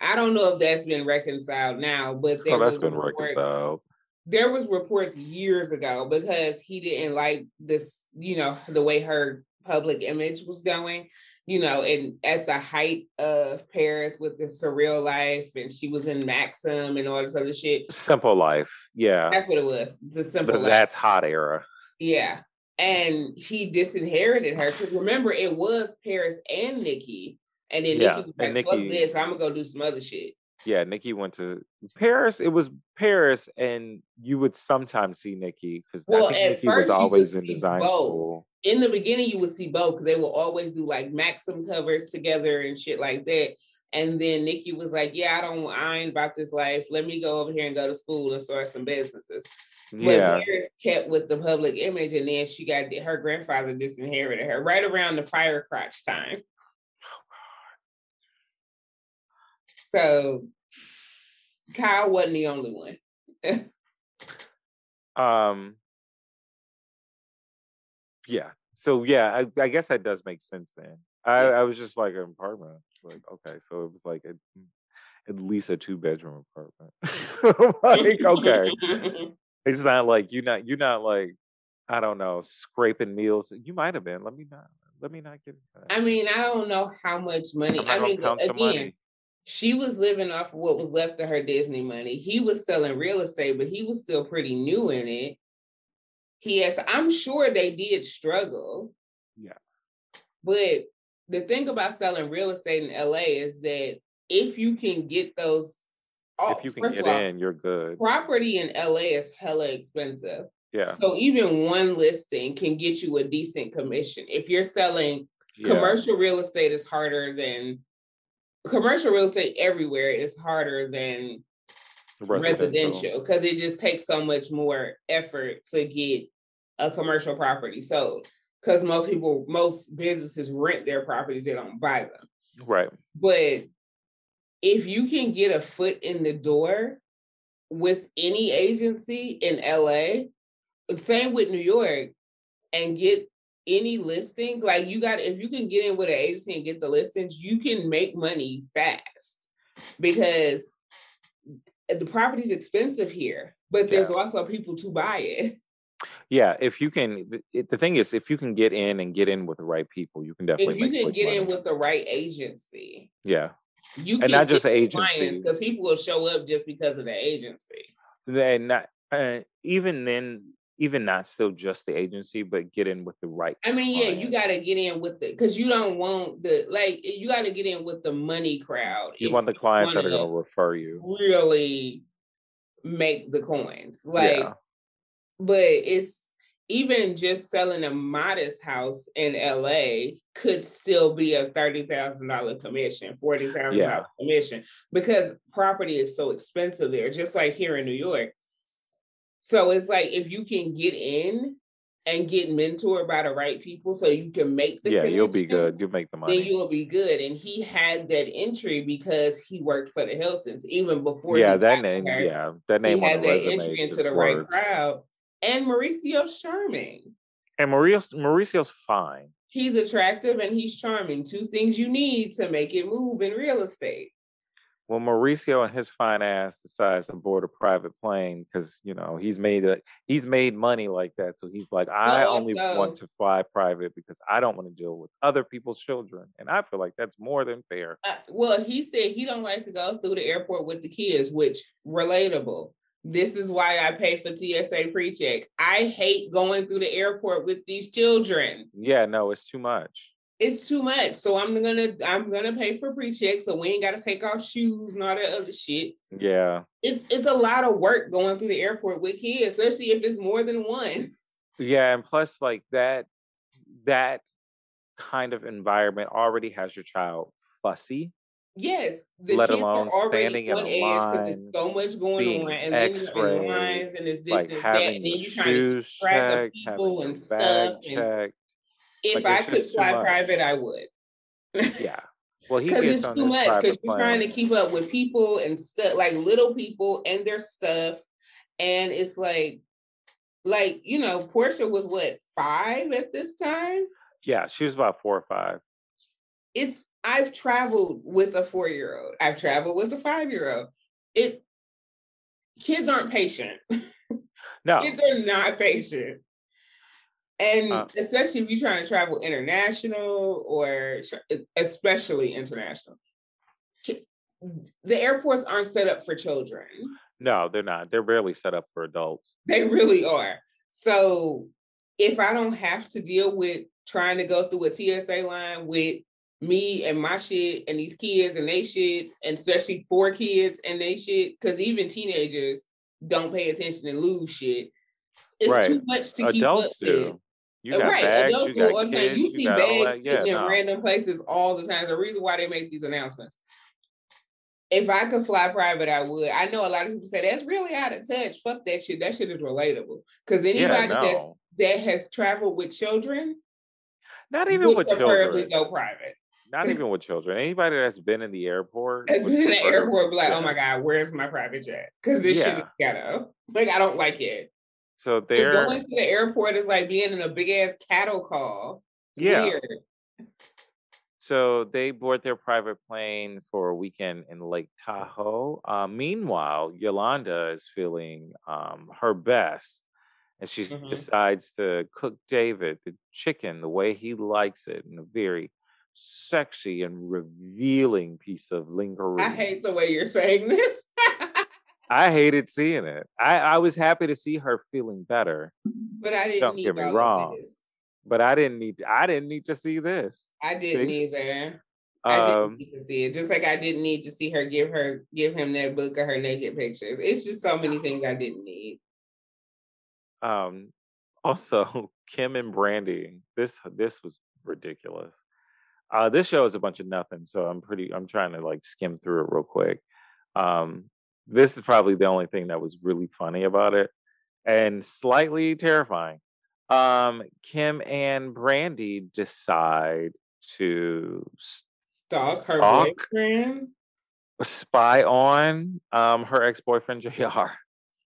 Speaker 2: I don't know if that's been reconciled now, but oh, there oh, that's been reports, reconciled. There was reports years ago because he didn't like this, you know, the way her public image was going, you know, and at the height of Paris with the surreal life, and she was in Maxim and all this other shit.
Speaker 1: Simple life, yeah.
Speaker 2: That's what it was. The simple.
Speaker 1: But that's hot era.
Speaker 2: Yeah, and he disinherited her because remember it was Paris and Nikki, and then yeah. Nikki was like, "Fuck this, I'm gonna go do some other shit."
Speaker 1: Yeah, Nikki went to Paris. It was Paris, and you would sometimes see Nikki because well, Nikki was always in design both. school.
Speaker 2: In the beginning, you would see both because they will always do like Maxim covers together and shit like that. And then Nikki was like, "Yeah, I don't, I ain't about this life. Let me go over here and go to school and start some businesses." Yeah. But Paris kept with the public image, and then she got her grandfather disinherited her right around the fire crotch time. Oh, so Kyle wasn't the only one. <laughs>
Speaker 1: um yeah. So yeah, I, I, guess that does make sense then. I, yeah. I was just like an apartment. Like, okay, so it was like a, at least a two bedroom apartment. <laughs> like, okay. <laughs> it's not like you're not you're not like, I don't know, scraping meals. You might have been. Let me not let me not get
Speaker 2: I mean, I don't know how much money. I mean, again, money she was living off of what was left of her Disney money. He was selling real estate, but he was still pretty new in it. He has, I'm sure they did struggle.
Speaker 1: Yeah.
Speaker 2: But the thing about selling real estate in LA is that if you can get those, oh,
Speaker 1: if you can get all, in, you're good.
Speaker 2: Property in LA is hella expensive.
Speaker 1: Yeah.
Speaker 2: So even one listing can get you a decent commission. If you're selling yeah. commercial real estate is harder than commercial real estate everywhere is harder than residential because it just takes so much more effort to get a commercial property. So because most people, most businesses rent their properties, they don't buy them.
Speaker 1: Right.
Speaker 2: But if you can get a foot in the door with any agency in LA, same with New York, and get any listing, like you got if you can get in with an agency and get the listings, you can make money fast because the property's expensive here, but there's yeah. also people to buy it. <laughs>
Speaker 1: Yeah, if you can, the thing is, if you can get in and get in with the right people, you can definitely.
Speaker 2: If you can get money. in with the right agency,
Speaker 1: yeah,
Speaker 2: you
Speaker 1: and not just agency
Speaker 2: because people will show up just because of the agency.
Speaker 1: And not uh, even then, even not still just the agency, but get in with the right.
Speaker 2: I mean, yeah, you got to get in with the because you don't want the like eh, you got to get in with the money crowd.
Speaker 1: You want the clients that are going to refer you.
Speaker 2: Really make the coins, like, yeah. but it's even just selling a modest house in LA could still be a thirty thousand dollar commission, forty thousand yeah. dollar commission because property is so expensive there. Just like here in New York, so it's like if you can get in and get mentored by the right people so you can make
Speaker 1: the yeah you'll be good. you'll make the money
Speaker 2: then you will be good. And he had that entry because he worked for the hiltons even before
Speaker 1: yeah that name her, yeah that name
Speaker 2: he had that entry into the works. right crowd. And mauricio's charming.
Speaker 1: And mauricio mauricio's fine.
Speaker 2: He's attractive and he's charming. Two things you need to make it move in real estate
Speaker 1: well, Mauricio and his fine ass decides to board a private plane because you know he's made a he's made money like that. So he's like, I only want to fly private because I don't want to deal with other people's children, and I feel like that's more than fair.
Speaker 2: Uh, well, he said he don't like to go through the airport with the kids, which relatable. This is why I pay for TSA pre-check. I hate going through the airport with these children.
Speaker 1: Yeah, no, it's too much
Speaker 2: it's too much. So I'm gonna I'm gonna pay for pre-check so we ain't gotta take off shoes and all that other shit.
Speaker 1: Yeah.
Speaker 2: It's it's a lot of work going through the airport with kids, especially if it's more than one. <laughs>
Speaker 1: Yeah, and plus like that that kind of environment already has your child fussy.
Speaker 2: Yes, the
Speaker 1: let alone standing in
Speaker 2: age because there's so much going on, and then you're in lines, and there's this like and that, and then you're trying to track people and stuff. And, if like, I could fly private, I would.
Speaker 1: yeah. Well,
Speaker 2: because <laughs> it's too much because you're trying to keep up with people and stuff like little people and their stuff, and it's like, like you know, Portia was what five at this time.
Speaker 1: Yeah, she was about four or five.
Speaker 2: It's I've traveled with a four year old. I've traveled with a five year old. It kids aren't patient.
Speaker 1: No, <laughs>
Speaker 2: kids are not patient. And uh, especially if you're trying to travel international or especially international, the airports aren't set up for children.
Speaker 1: No, they're not. They're barely set up for adults.
Speaker 2: They really are. So if I don't have to deal with trying to go through a TSA line with me and my shit and these kids and they shit, and especially four kids and they shit, because even teenagers don't pay attention and lose shit. It's right. too much to Adults keep up do. with.
Speaker 1: You uh, got right. bags, you got I'm kids, saying
Speaker 2: you, see bags yeah, in no. random places all the time. There's a reason why they make these announcements. If I could fly private, I would. I know a lot of people say that's really out of touch. Fuck that shit. That shit is relatable. Because anybody yeah, no. that's that has traveled with children,
Speaker 1: not even with children,
Speaker 2: go private.
Speaker 1: Not even with children. Anybody that's been in the airport
Speaker 2: has been in the airport, be like. "Oh my god, where's my private jet?" Because this yeah. shit is ghetto. Like I don't like it.
Speaker 1: So they're
Speaker 2: going to the airport is like being in a big ass cattle call. It's yeah. Weird.
Speaker 1: So they board their private plane for a weekend in Lake Tahoe. Uh, meanwhile, Yolanda is feeling um, her best, and she mm-hmm. decides to cook David the chicken the way he likes it in a very sexy and revealing piece of lingerie. I
Speaker 2: hate the way you're saying this.
Speaker 1: I hated seeing it. I, I was happy to see her feeling better.
Speaker 2: But I didn't. Don't get me wrong.
Speaker 1: But I didn't need. I didn't need to see this.
Speaker 2: I didn't see? either. I didn't um, need to see it. Just like I didn't need to see her give her give him that book of her naked pictures. It's just so many things I didn't need.
Speaker 1: Um. <laughs> Also, Kim and Brandi. This this was ridiculous. Uh, this show is a bunch of nothing, so I'm pretty. I'm trying to like skim through it real quick. Um, this is probably the only thing that was really funny about it and slightly terrifying. Um, Kim and Brandi decide to
Speaker 2: stalk her stalk, boyfriend,
Speaker 1: spy on um her ex boyfriend <laughs> Jr.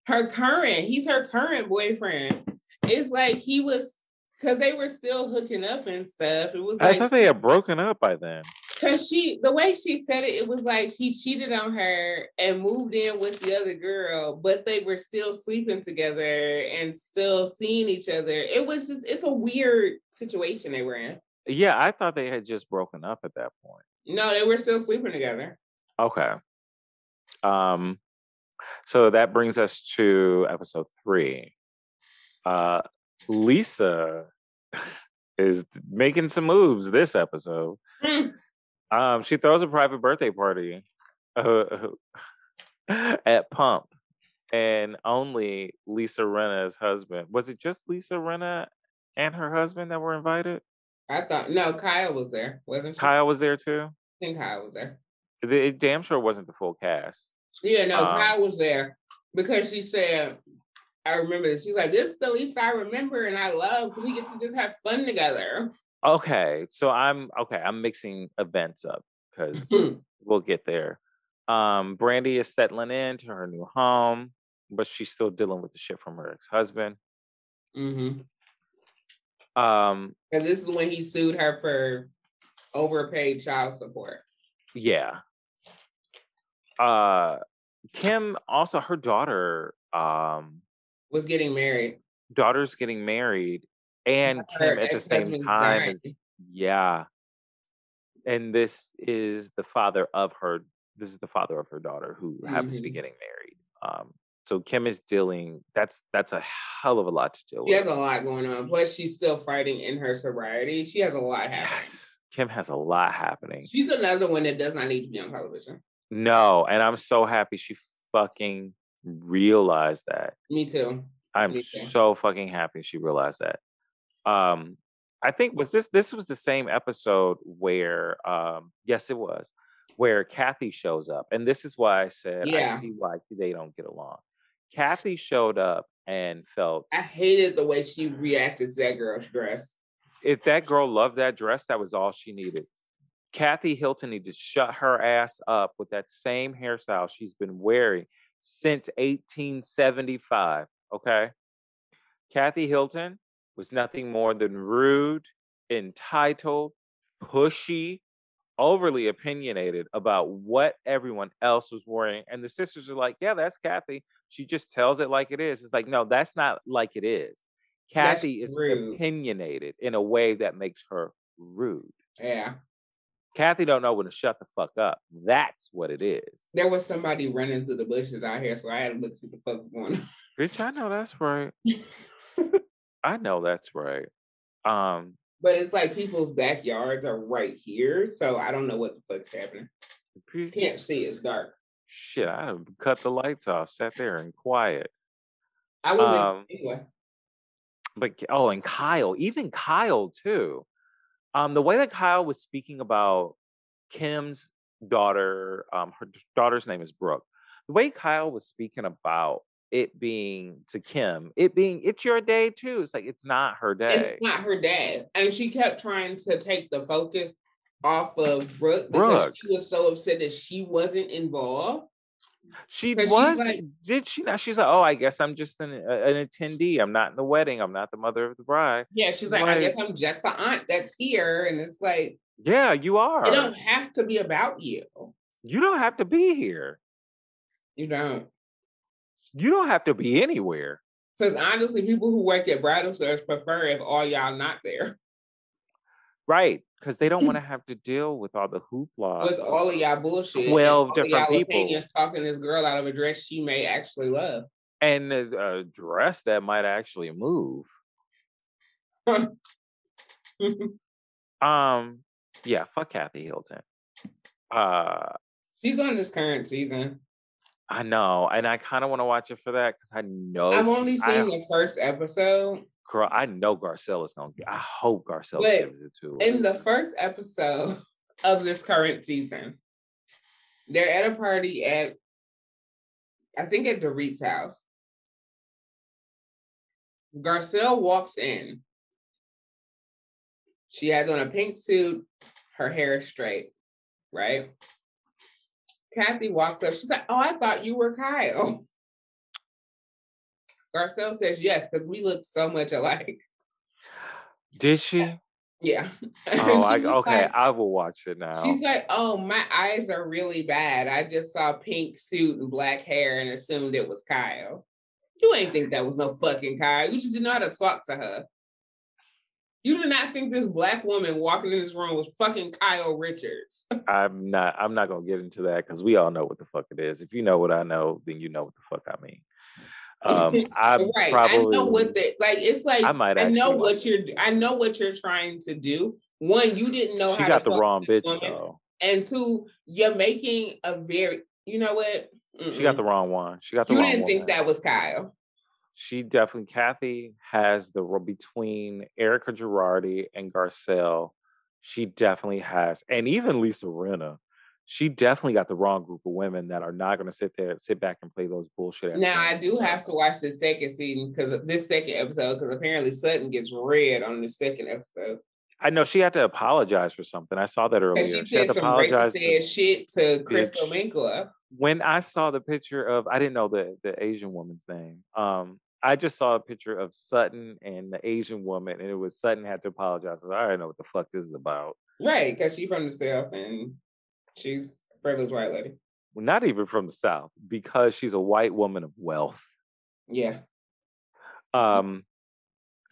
Speaker 2: Her current, he's her current boyfriend. It's like he was because they were still hooking up and stuff. It was I
Speaker 1: thought they had broken up by then.
Speaker 2: Cause she, the way she said it, it was like he cheated on her and moved in with the other girl, but they were still sleeping together and still seeing each other. It was just, it's a weird situation they were in.
Speaker 1: Yeah, I thought they had just broken up at that point.
Speaker 2: No, they were still sleeping together.
Speaker 1: Okay. Um, so that brings us to episode three. Uh, Lisa is making some moves this episode. Mm. Um, she throws a private birthday party uh, <laughs> at Pump, and only Lisa Rinna's husband. Was it just Lisa Rinna and her husband that were invited?
Speaker 2: I thought no, Kyle was there, wasn't she?
Speaker 1: Kyle was there too.
Speaker 2: I think Kyle was there.
Speaker 1: It damn sure wasn't the full cast.
Speaker 2: Yeah, no, um, Kyle was there because she said I remember this. She's like, "This is the least I remember, and I love because we get to just have fun together."
Speaker 1: Okay, so I'm okay. I'm mixing events up because <laughs> we'll get there. Um, Brandi is settling into her new home, but she's still dealing with the shit from her ex-husband.
Speaker 2: Mm-hmm. Um, because this is when he sued her for overpaid child support.
Speaker 1: Yeah. Uh, Kim also her daughter um
Speaker 2: was getting married.
Speaker 1: Daughter's getting married, and Kim at the same time. Is, yeah. And this is the father of her. This is the father of her daughter who mm-hmm. happens to be mm-hmm. getting married. Um, so Kim is dealing. That's that's a hell of a lot to deal
Speaker 2: she with. She has a lot going on. Plus, she's still fighting in her sobriety. She has a lot happening. Yes.
Speaker 1: Kim has a lot happening.
Speaker 2: She's another one that does not need to be on television.
Speaker 1: No, and I'm so happy she fucking realized that.
Speaker 2: Me too.
Speaker 1: I'm
Speaker 2: Me too.
Speaker 1: so fucking happy she realized that. Um, I think was this this was the same episode where um yes it was where Kathy shows up. And this is why I said yeah. I see why they don't get along. Kathy showed up and felt
Speaker 2: I hated the way she reacted to that girl's dress.
Speaker 1: If that girl loved that dress, that was all she needed. Kathy Hilton needed to shut her ass up with that same hairstyle she's been wearing since 1875. Okay. Kathy Hilton was nothing more than rude, entitled, pushy, overly opinionated about what everyone else was wearing. And the sisters are like, yeah, that's Kathy. She just tells it like it is. It's like, no, that's not like it is. Kathy that's is rude. opinionated in a way that makes her rude.
Speaker 2: Yeah.
Speaker 1: Kathy don't know when to shut the fuck up. That's what it is.
Speaker 2: There was somebody running through the bushes out here, so I had to look see the fuck going on.
Speaker 1: Bitch, I know that's right. <laughs> I know that's right. Um,
Speaker 2: but it's like people's backyards are right here, so I don't know what the fuck's happening. Can't see, it's dark.
Speaker 1: Shit, I cut the lights off, sat there and quiet.
Speaker 2: I would um, anyway.
Speaker 1: But oh, and Kyle, even Kyle too. Um, the way that Kyle was speaking about Kim's daughter, um, her daughter's name is Brooke. The way Kyle was speaking about it being to Kim, it being it's your day too. It's like it's not her day.
Speaker 2: It's not her day, and she kept trying to take the focus off of Brooke because Brooke. she was so upset that she wasn't involved.
Speaker 1: She was. Like, did she not? She's like, oh, I guess I'm just an, uh, an attendee. I'm not in the wedding. I'm not the mother of the bride.
Speaker 2: Yeah, she's like, like, I guess I'm just the aunt that's here, and it's like,
Speaker 1: yeah, you are.
Speaker 2: It don't have to be about you.
Speaker 1: You don't have to be here.
Speaker 2: You don't.
Speaker 1: You don't have to be anywhere.
Speaker 2: Because honestly, people who work at bridal stores prefer if all y'all not there.
Speaker 1: Right, because they don't want to have to deal with all the hoopla
Speaker 2: with all of y'all bullshit.
Speaker 1: Twelve different people
Speaker 2: talking this girl out of a dress she may actually love,
Speaker 1: and a, dress that might actually move. <laughs> um, yeah, fuck Kathy Hilton. Uh,
Speaker 2: she's on this current season.
Speaker 1: I know, and I kind of want to watch it for that because I know
Speaker 2: I've only seen I, the first episode.
Speaker 1: Girl, I know Garcelle is gonna get. I hope Garcelle gives it to.
Speaker 2: In the first episode <laughs> of this current season, they're at a party at, I think at Dorit's house. Garcelle walks in. She has on a pink suit, her hair is straight, right? Kathy walks up. She's like, "Oh, I thought you were Kyle." <laughs> Garcelle says yes because we look so much alike.
Speaker 1: Did <laughs> she?
Speaker 2: Yeah.
Speaker 1: Oh, I, <laughs> okay. Like, I will watch it now.
Speaker 2: She's like, "Oh, my eyes are really bad. I just saw pink suit and black hair and assumed it was Kyle. You ain't think that was no fucking Kyle. You just didn't know how to talk to her. You did not think this black woman walking in this room was fucking Kyle Richards. <laughs>
Speaker 1: I'm not. I'm not gonna get into that because we all know what the fuck it is. If you know what I know, then you know what the fuck I mean. Um, <laughs> I right. Probably, I
Speaker 2: know what the like. It's like I might. I know what you're. I know what you're trying to do. One, you didn't know
Speaker 1: she
Speaker 2: how.
Speaker 1: got the wrong bitch woman. though.
Speaker 2: And two, you're making a very. You know what?
Speaker 1: Mm-mm. She got the wrong one. She got the. Wrong one.
Speaker 2: You
Speaker 1: didn't
Speaker 2: think that was Kyle.
Speaker 1: She definitely. Kathy has the role between Erika Girardi and Garcelle. She definitely has, and even Lisa Rinna she definitely got the wrong group of women that are not going to sit there, sit back and play those bullshit.
Speaker 2: Now I do have to watch the second season because this second episode, because apparently Sutton gets read on the second episode.
Speaker 1: I know she had to apologize for something. I saw that earlier.
Speaker 2: She, she had to apologize. Said shit to Crystal Winkler.
Speaker 1: When I saw the picture of, I didn't know the the Asian woman's name. Um, I just saw a picture of Sutton and the Asian woman, and it was Sutton had to apologize. So I don't know what the fuck this is about.
Speaker 2: Right, because she's from the south and She's a privileged white lady.
Speaker 1: Not even from the South, because she's a white woman of wealth.
Speaker 2: Yeah.
Speaker 1: Um,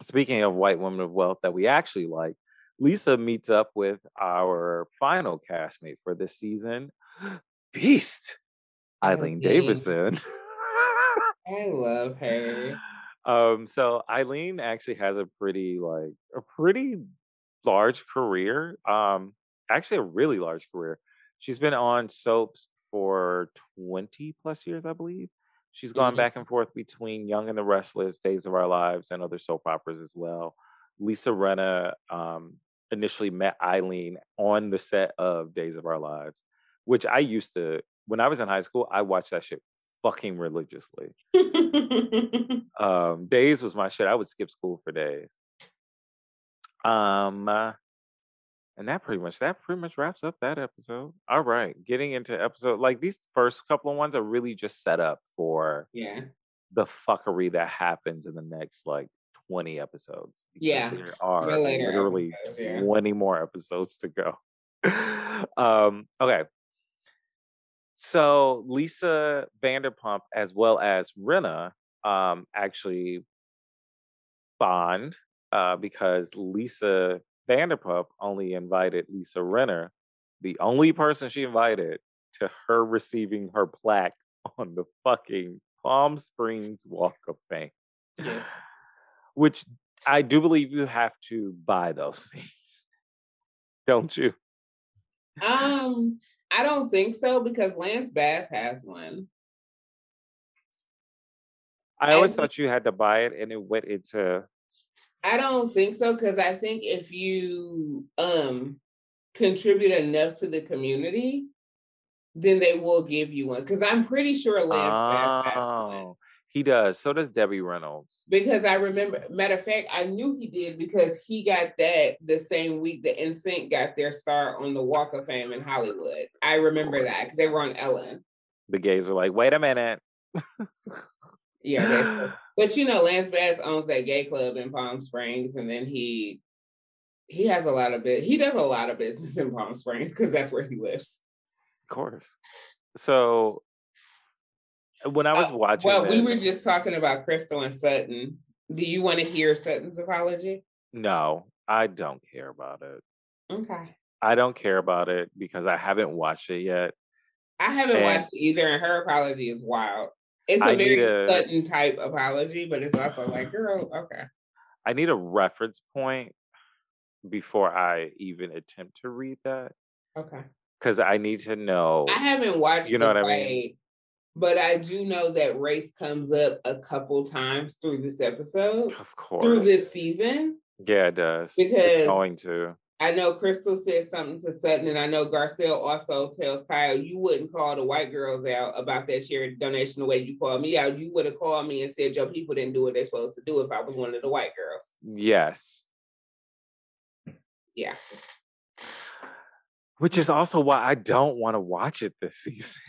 Speaker 1: speaking of white women of wealth that we actually like, Lisa meets up with our final castmate for this season, <gasps> Beast, Eileen Davidson. <laughs>
Speaker 2: I love her.
Speaker 1: Um, so Eileen actually has a pretty like a pretty large career. Um, actually a really large career. She's been on soaps for 20 plus years, I believe. She's gone mm-hmm. back and forth between Young and the Restless, Days of Our Lives, and other soap operas as well. Lisa Rinna um, initially met Eileen on the set of Days of Our Lives, which I used to, when I was in high school, I watched that shit fucking religiously. <laughs> um, days was my shit. I would skip school for days. Um, and that pretty much that pretty much wraps up that episode. All right, getting into episode like these first couple of ones are really just set up for
Speaker 2: yeah
Speaker 1: the fuckery that happens in the next like 20 episodes.
Speaker 2: Yeah.
Speaker 1: There are literally episodes, yeah. 20 more episodes to go. <laughs> um, okay. So Lisa Vanderpump as well as Rinna um actually bond uh because Lisa Vanderpump only invited Lisa Rinna, the only person she invited to her receiving her plaque <laughs> on the fucking Palm Springs Walk of Fame. Yes. <sighs> Which I do believe you have to buy those <laughs> things. Don't you?
Speaker 2: Um, I don't think so because Lance Bass has one.
Speaker 1: I always thought you had to buy it and it went into
Speaker 2: I don't think so because I think if you um contribute enough to the community, then they will give you one. Because I'm pretty sure Lance
Speaker 1: oh, He does. So does Debbie Reynolds.
Speaker 2: Because I remember, matter of fact, I knew he did because he got that the same week the NSYNC got their start on the Walk of Fame in Hollywood. I remember that because they were on Ellen.
Speaker 1: The gays were like, wait a minute. <laughs>
Speaker 2: yeah, <gasps> but you know, Lance Bass owns that gay club in Palm Springs, and then he he has a lot of bit. He does a lot of business in Palm Springs because that's where he lives.
Speaker 1: Of course. So when I was uh, watching,
Speaker 2: well, this, we were just talking about Crystal and Sutton. Do you want to hear Sutton's apology?
Speaker 1: No, I don't care about it.
Speaker 2: Okay.
Speaker 1: I don't care about it because I haven't watched it yet.
Speaker 2: I haven't and watched it either, and her apology is wild. It's a I very a, Sutton type apology, but it's also like, girl, okay.
Speaker 1: I need a reference point before I even attempt to read that.
Speaker 2: Okay.
Speaker 1: Because I need to know.
Speaker 2: I haven't watched. You know what I mean? But I do know that race comes up a couple times through this episode.
Speaker 1: Of course.
Speaker 2: Through this season.
Speaker 1: Yeah, it does.
Speaker 2: Because it's
Speaker 1: going to.
Speaker 2: I know Crystal said something to Sutton, and I know Garcelle also tells Kyle, you wouldn't call the white girls out about that charity donation the way you called me out. You would have called me and said, your people didn't do what they're supposed to do if I was one of the white girls.
Speaker 1: Yes.
Speaker 2: Yeah.
Speaker 1: Which is also why I don't want to watch it this season.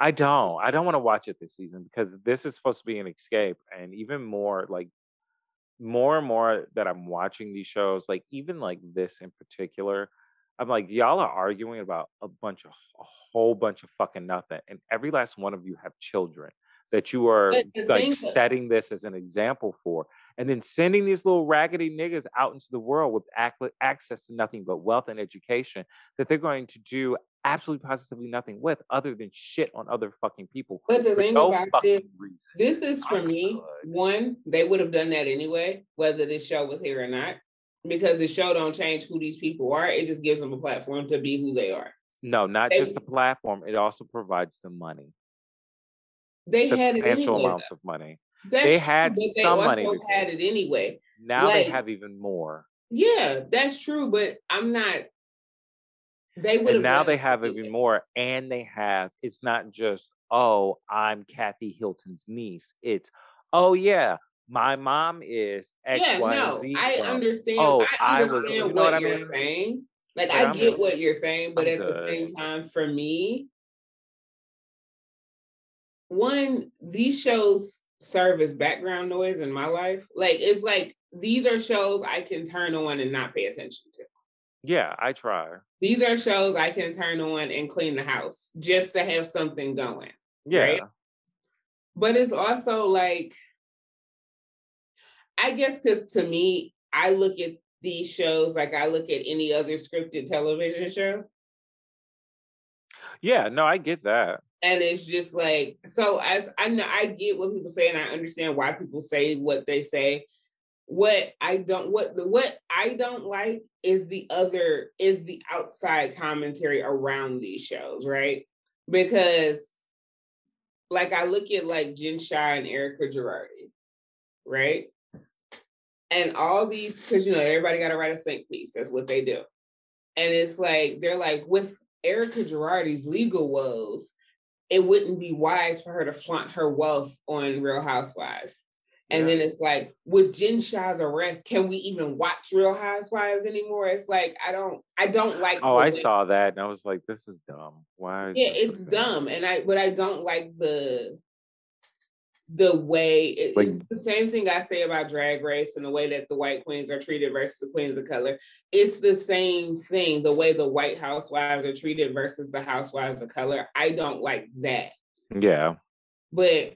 Speaker 1: I don't. I don't want to watch it this season because this is supposed to be an escape. And even more like more and more that I'm watching these shows, like even like this in particular, I'm like, y'all are arguing about a bunch of a whole bunch of fucking nothing. And every last one of you have children that you are like setting this as an example for and then sending these little raggedy niggas out into the world with access to nothing but wealth and education that they're going to do absolutely positively nothing with other than shit on other fucking people.
Speaker 2: But the thing no about this, this is for me, one, they would have done that anyway, whether this show was here or not, because the show don't change who these people are. It just gives them a platform to be who they are.
Speaker 1: No, not they, just a platform. It also provides them money.
Speaker 2: They
Speaker 1: substantial
Speaker 2: had anyway,
Speaker 1: amounts of money. That's they had true, some
Speaker 2: they
Speaker 1: money.
Speaker 2: had it anyway.
Speaker 1: Now like, they have even more.
Speaker 2: Yeah, that's true. But I'm not. They would
Speaker 1: and now they have even more, and they have. It's not just oh, I'm Kathy Hilton's niece. It's oh yeah, my mom is X,
Speaker 2: yeah,
Speaker 1: Y,
Speaker 2: no,
Speaker 1: Z.
Speaker 2: I
Speaker 1: from-
Speaker 2: understand.
Speaker 1: Oh,
Speaker 2: I
Speaker 1: I was-
Speaker 2: understand
Speaker 1: you know
Speaker 2: what,
Speaker 1: what I
Speaker 2: you're saying. Like
Speaker 1: But
Speaker 2: I
Speaker 1: I'm-
Speaker 2: get what you're saying, but
Speaker 1: I'm
Speaker 2: at the same time, for me, one these shows serve as background noise in my life. Like it's like these are shows I can turn on and not pay attention to.
Speaker 1: Yeah, I try.
Speaker 2: These are shows I can turn on and clean the house just to have something going.
Speaker 1: Yeah,
Speaker 2: Right? But it's also like, I guess, because to me, I look at these shows like I look at any other scripted television show.
Speaker 1: yeah. No, I get that.
Speaker 2: And it's just like, so as I know, I get what people say and I understand why people say what they say. What I don't, what what I don't like is the other, is the outside commentary around these shows, right? Because like I look at like Jen Shah and Erika Girardi, right? And all these, because you know, everybody got to write a think piece. That's what they do. And it's like, they're like, with Erika Girardi's legal woes, it wouldn't be wise for her to flaunt her wealth on Real Housewives. And
Speaker 1: Yeah.
Speaker 2: then it's like, with Jen Shah's arrest, can we even watch Real Housewives anymore? It's like, I don't, I don't like.
Speaker 1: Oh, I saw that, and I was like, "This is dumb. Why?"
Speaker 2: yeah it's dumb and i but i don't like the the way it-
Speaker 1: Like-
Speaker 2: it's the same thing i say about drag race and the way that the white queens are treated versus the queens of color it's the same thing the way the white housewives are treated versus the housewives of color i don't like that
Speaker 1: Yeah,
Speaker 2: but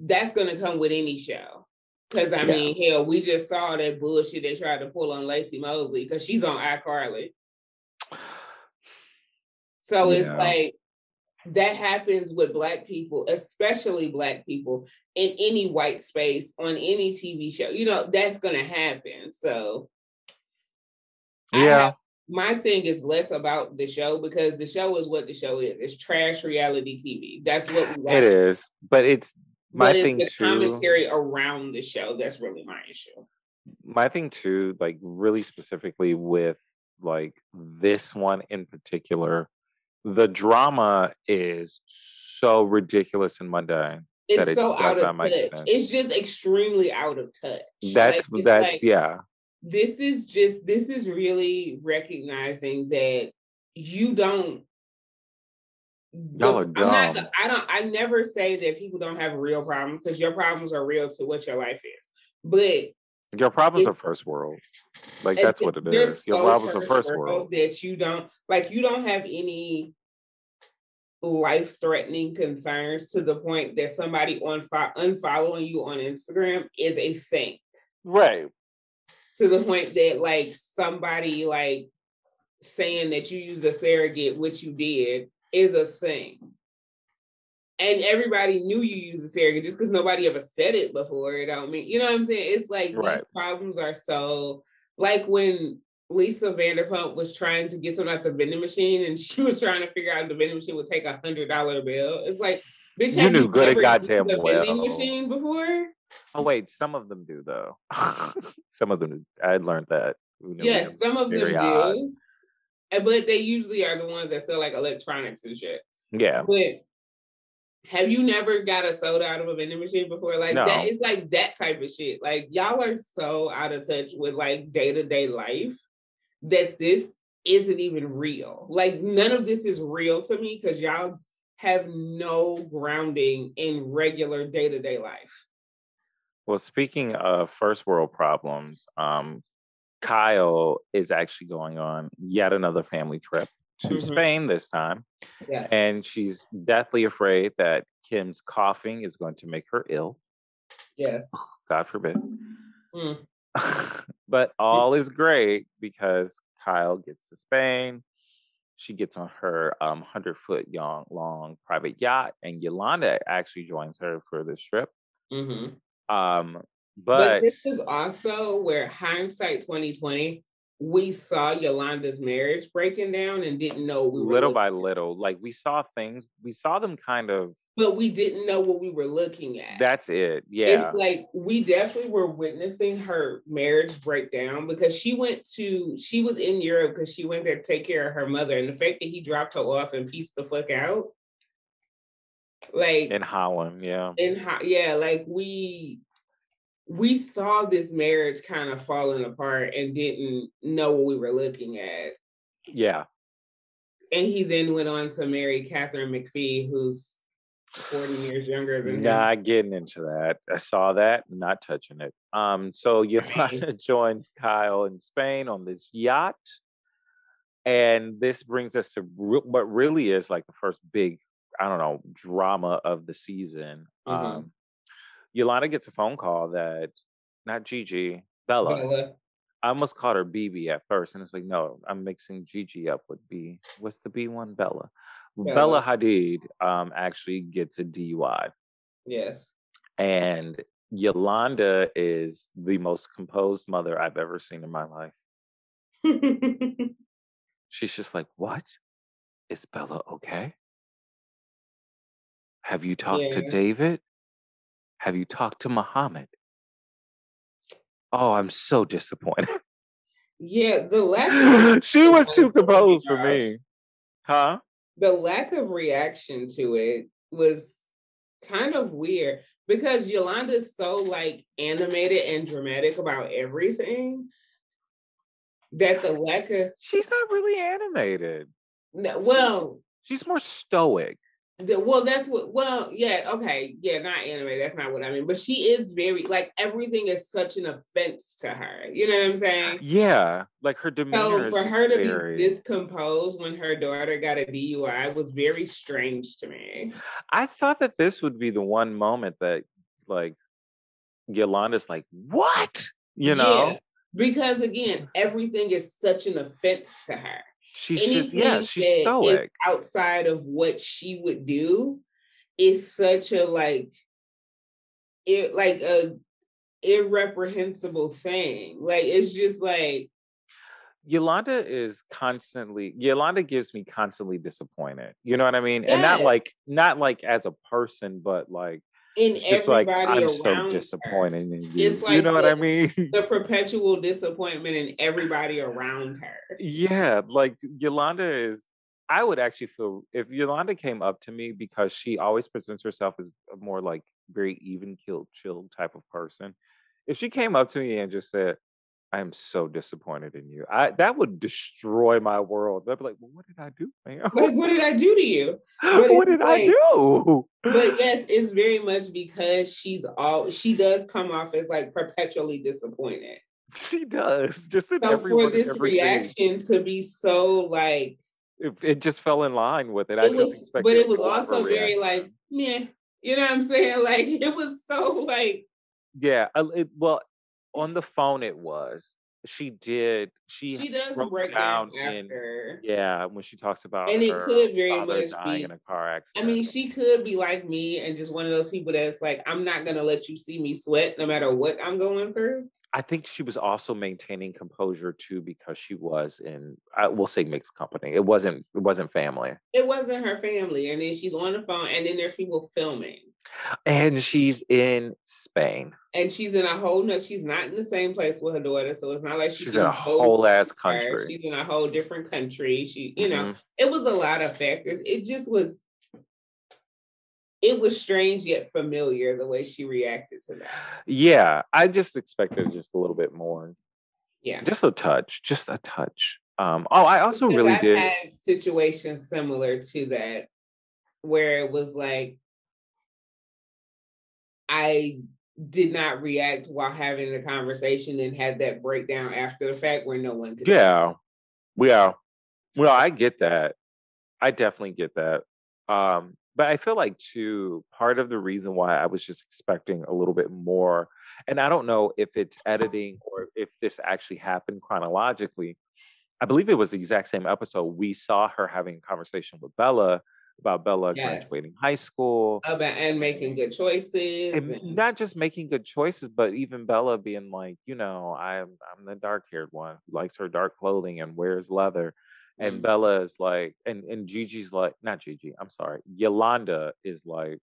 Speaker 2: that's going to come with any show because i
Speaker 1: Yeah.
Speaker 2: mean hell we just saw that bullshit they tried to pull on Laci Mosley because she's on icarly so it's like that happens with black people, especially black people in any white space on any TV show. You know, that's gonna happen. So
Speaker 1: yeah,
Speaker 2: have- my thing is less about the show because the show is what the show is. It's trash reality TV. That's what we watch.
Speaker 1: it is. But it's my
Speaker 2: But it's the
Speaker 1: too.
Speaker 2: commentary around the show that's really my issue.
Speaker 1: my thing too, like really specifically with like this one in particular, the drama is so ridiculous and mundane.
Speaker 2: It's
Speaker 1: That it
Speaker 2: so out of touch.
Speaker 1: sense.
Speaker 2: It's just extremely out of touch.
Speaker 1: That's
Speaker 2: Like,
Speaker 1: that's
Speaker 2: like-
Speaker 1: yeah.
Speaker 2: this is just this is really recognizing that you don't
Speaker 1: Y'all are
Speaker 2: I'm not. I don't I never say that people don't have real problems because your problems are real to what your life is. But
Speaker 1: Your problems
Speaker 2: it-
Speaker 1: are first world. Like that's what it is. Your
Speaker 2: so
Speaker 1: problems are first world.
Speaker 2: that you don't like you don't have any life threatening concerns to the point that somebody on unfollowing you on Instagram is a thing.
Speaker 1: Right.
Speaker 2: to the point that like somebody like saying that you used a surrogate, which you did, is a thing. And everybody knew you used a surrogate just because nobody ever said it before. It don't mean you know what I'm saying. It's like
Speaker 1: Right.
Speaker 2: these problems are so like when Lisa Vanderpump was trying to get something out the vending machine and <laughs> she was trying to figure out if the vending machine would take a hundred dollar bill. It's like, bitch,
Speaker 1: You
Speaker 2: have
Speaker 1: knew good and
Speaker 2: ever
Speaker 1: goddamn
Speaker 2: used a vending
Speaker 1: well.
Speaker 2: machine before?
Speaker 1: Oh wait, some of them do though. <laughs> some of them. I learned that.
Speaker 2: Yes, some of them do.
Speaker 1: odd.
Speaker 2: But they usually are the ones that sell like electronics and shit.
Speaker 1: Yeah.
Speaker 2: But have you never got a soda out of a vending machine before? Like
Speaker 1: No.
Speaker 2: that is like that type of shit. Like y'all are so out of touch with like day-to-day life that this isn't even real. Like none of this is real to me because y'all have no grounding in regular day-to-day life.
Speaker 1: Well, speaking of first world problems, um, Kyle is actually going on yet another family trip to
Speaker 2: Mhm.
Speaker 1: Spain this time.
Speaker 2: Yes.
Speaker 1: And she's deathly afraid that Kim's coughing is going to make her ill.
Speaker 2: yes.
Speaker 1: God forbid.
Speaker 2: Mm. <laughs>
Speaker 1: but all is great because Kyle gets to Spain. She gets on her um, 100 foot long, long private yacht, and Yolanda actually joins her for this trip.
Speaker 2: Mhm.
Speaker 1: Um,
Speaker 2: But,
Speaker 1: but,
Speaker 2: this is also where hindsight 2020, we saw Yolanda's marriage breaking down and didn't know we were
Speaker 1: little by
Speaker 2: at
Speaker 1: little, like we saw things, we saw them kind of
Speaker 2: but we didn't know what we were looking at.
Speaker 1: That's it. Yeah.
Speaker 2: It's like we definitely were witnessing her marriage breakdown because she went to she was in Europe because she went there to take care of her mother. And the fact that he dropped her off and pieced the fuck out. Like
Speaker 1: in Holland, yeah.
Speaker 2: In yeah, like we we saw this marriage kind of falling apart and didn't know what we were looking at.
Speaker 1: Yeah.
Speaker 2: And he then went on to marry Katharine McPhee, who's 40 years younger than me.
Speaker 1: not him. getting into that. I saw that, not touching it. Um, so <laughs> Yolanda <laughs> joins Kyle in Spain on this yacht. And this brings us to re- what really is like the first big, I don't know, drama of the season. Mm-hmm. Um, Yolanda gets a phone call that not Gigi, Bella. Bella. I almost called her BB at first, and it's like, no, I'm mixing Gigi up with B. What's the B one? Bella. Bella, Bella Hadid um, actually gets a DUI.
Speaker 2: Yes.
Speaker 1: And Yolanda is the most composed mother I've ever seen in my life. <laughs> She's just like, What? Is Bella okay? Have you talked yeah. to David? Have you talked to Mohamed? Oh, I'm so disappointed. <laughs>
Speaker 2: Yeah, the lack <laughs>
Speaker 1: she was too composed for me. Huh?
Speaker 2: The lack of reaction to it was kind of weird because Yolanda's so like animated and dramatic about everything that the lack of
Speaker 1: she's not really animated.
Speaker 2: No, well,
Speaker 1: she's more stoic.
Speaker 2: The, well, that's what. Well, yeah, okay, yeah, not anime. That's not what I mean. But she is very like everything is such an offense to her. You know what I'm saying?
Speaker 1: Yeah, like her demeanor.
Speaker 2: So for her to very... be discomposed when her daughter got a DUI was very strange to me.
Speaker 1: I thought that this would be the one moment that, like, Yolanda's like, "What?" You know? Yeah,
Speaker 2: because again, everything is such an offense to her.
Speaker 1: She's Anything just yeah, she's stoic.
Speaker 2: Outside of what she would do is such a like it like a irreprehensible thing. Like it's just like
Speaker 1: Yolanda is constantly Yolanda gives me constantly disappointed. You know what I mean? And not like not like as a person, but like
Speaker 2: in it's everybody like, I'm so
Speaker 1: disappointed her. in you. It's like you know the, what I mean? <laughs>
Speaker 2: The perpetual disappointment in everybody around her.
Speaker 1: Yeah, like Yolanda is. I would actually feel if Yolanda came up to me because she always presents herself as a more like very even killed, chill type of person. If she came up to me and just said, I am so disappointed in you. I that would destroy my world. I'd be like, well, what did I do, man?
Speaker 2: Like, what did I do to you? <laughs>
Speaker 1: But what did like, I do?
Speaker 2: But <laughs> yes, it's very much because she's all she does come off as like perpetually disappointed.
Speaker 1: She does. Just in
Speaker 2: so for this reaction to be so like
Speaker 1: it, it, just fell in line with it.
Speaker 2: it I was, but it was also very like, yeah, you know what I'm saying? <laughs> Like it was so like
Speaker 1: yeah. It, well, on the phone it was she did she,
Speaker 2: she does break down,
Speaker 1: in yeah when she talks about
Speaker 2: and it could very much be
Speaker 1: in a car accident
Speaker 2: i mean she could be like me and just one of those people that's like i'm not gonna let you see me sweat no matter what i'm going through
Speaker 1: I think she was also maintaining composure too because she was in I will say mixed company. It wasn't it wasn't family.
Speaker 2: It wasn't her family. And then she's on the phone and then there's people filming.
Speaker 1: And she's in Spain.
Speaker 2: And she's in a whole no, she's not in the same place with her daughter. So it's not like
Speaker 1: she's in a whole ass country.
Speaker 2: She's in a whole different country. She, you mm-hmm. know, it was a lot of factors. It just was it was strange yet familiar the way she reacted to that.
Speaker 1: Yeah, I just expected just a little bit more.
Speaker 2: Yeah,
Speaker 1: just a touch, just a touch. Um, oh, I also because really
Speaker 2: I've
Speaker 1: did
Speaker 2: had situations similar to that where it was like I did not react while having the conversation and had that breakdown after the fact where no one could.
Speaker 1: Yeah, yeah. Well, I get that. I definitely get that. Um, but I feel like too part of the reason why I was just expecting a little bit more, and I don't know if it's editing or if this actually happened chronologically. I believe it was the exact same episode. We saw her having a conversation with Bella about Bella yes. graduating high school
Speaker 2: about and making good choices,
Speaker 1: and and... not just making good choices, but even Bella being like, you know, I'm I'm the dark haired one who likes her dark clothing and wears leather and mm. Bella is like, and and Gigi's like, not Gigi, I'm sorry, Yolanda is like,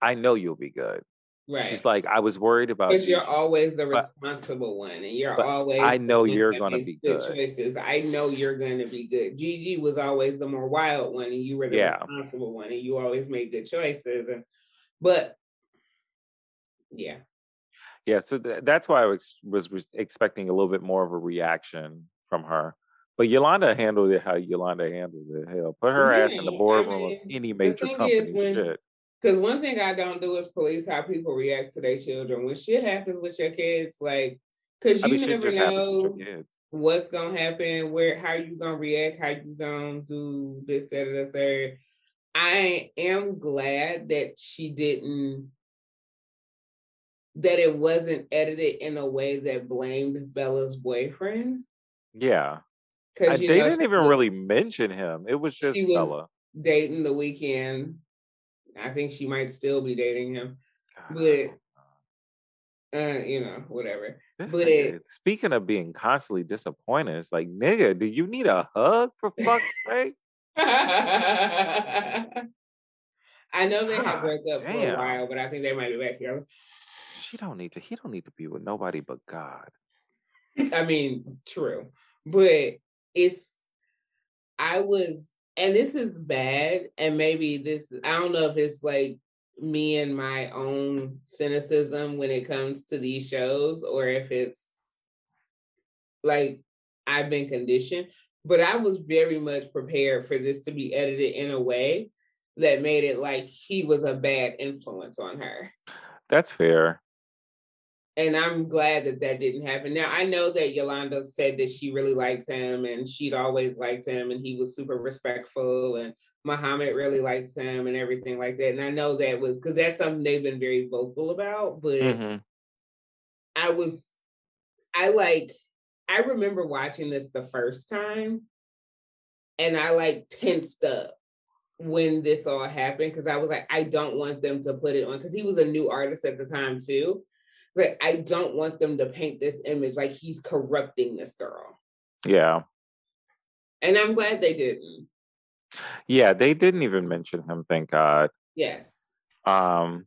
Speaker 1: I know you'll be good.
Speaker 2: Right.
Speaker 1: She's like, I was worried about
Speaker 2: because
Speaker 1: you.
Speaker 2: you're always the responsible one, and you're always.
Speaker 1: I know you're gonna be
Speaker 2: good
Speaker 1: good.
Speaker 2: choices. I know you're gonna be good. Gigi was always the more wild one, and you were the
Speaker 1: Yeah.
Speaker 2: responsible one, and you always made good choices. And but yeah,
Speaker 1: Yeah, so th- that's why I was, was was expecting a little bit more of a reaction from her. But Yolanda handled it how Yolanda handled it. Hell, put her ass in the
Speaker 2: Yeah, I
Speaker 1: boardroom
Speaker 2: mean,
Speaker 1: of any major company.
Speaker 2: is when-
Speaker 1: shit.
Speaker 2: Because one thing I don't do is police how people react to their children. When shit happens with your kids, like, because
Speaker 1: I
Speaker 2: you
Speaker 1: mean,
Speaker 2: never know.
Speaker 1: with your kids.
Speaker 2: what's gonna happen, where how you gonna react, how you gonna do this, that, or the third. I am glad that she didn't that it wasn't edited in a way that blamed Bella's boyfriend.
Speaker 1: Yeah,
Speaker 2: Because
Speaker 1: they
Speaker 2: know,
Speaker 1: didn't even
Speaker 2: was
Speaker 1: really mention him. It was just
Speaker 2: she was-
Speaker 1: Bella.
Speaker 2: dating the Weeknd. I think she might still be dating him. But- Uh, you know, whatever.
Speaker 1: this
Speaker 2: but
Speaker 1: nigga-
Speaker 2: it-
Speaker 1: speaking of being constantly disappointed, it's like, nigga, do you need a hug for fuck's sake? <laughs>
Speaker 2: I know they had
Speaker 1: God
Speaker 2: broke up for a while, but I think they might be back together.
Speaker 1: She don't need to. He don't need to be with nobody but God.
Speaker 2: I mean, true, but it's. I was, and this is bad, and maybe this. I don't know if it's like me and my own cynicism when it comes to these shows, or if it's like I've been conditioned. But I was very much prepared for this to be edited in a way that made it like he was a bad influence on her.
Speaker 1: That's fair.
Speaker 2: And I'm glad that that didn't happen. Now I know that Yolanda said that she really liked him and she'd always liked him and he was super respectful and Mohamed really liked him and everything like that. And I know that was because that's something they've been very vocal about. But
Speaker 1: Mhm.
Speaker 2: I was, I like, I remember watching this the first time and I like tensed up when this all happened because I was like, I don't want them to put it on because he was a new artist at the time too. Like, I don't want them to paint this image like he's corrupting this girl.
Speaker 1: Yeah.
Speaker 2: And I'm glad they didn't.
Speaker 1: Yeah, they didn't even mention him, thank God.
Speaker 2: Yes.
Speaker 1: Um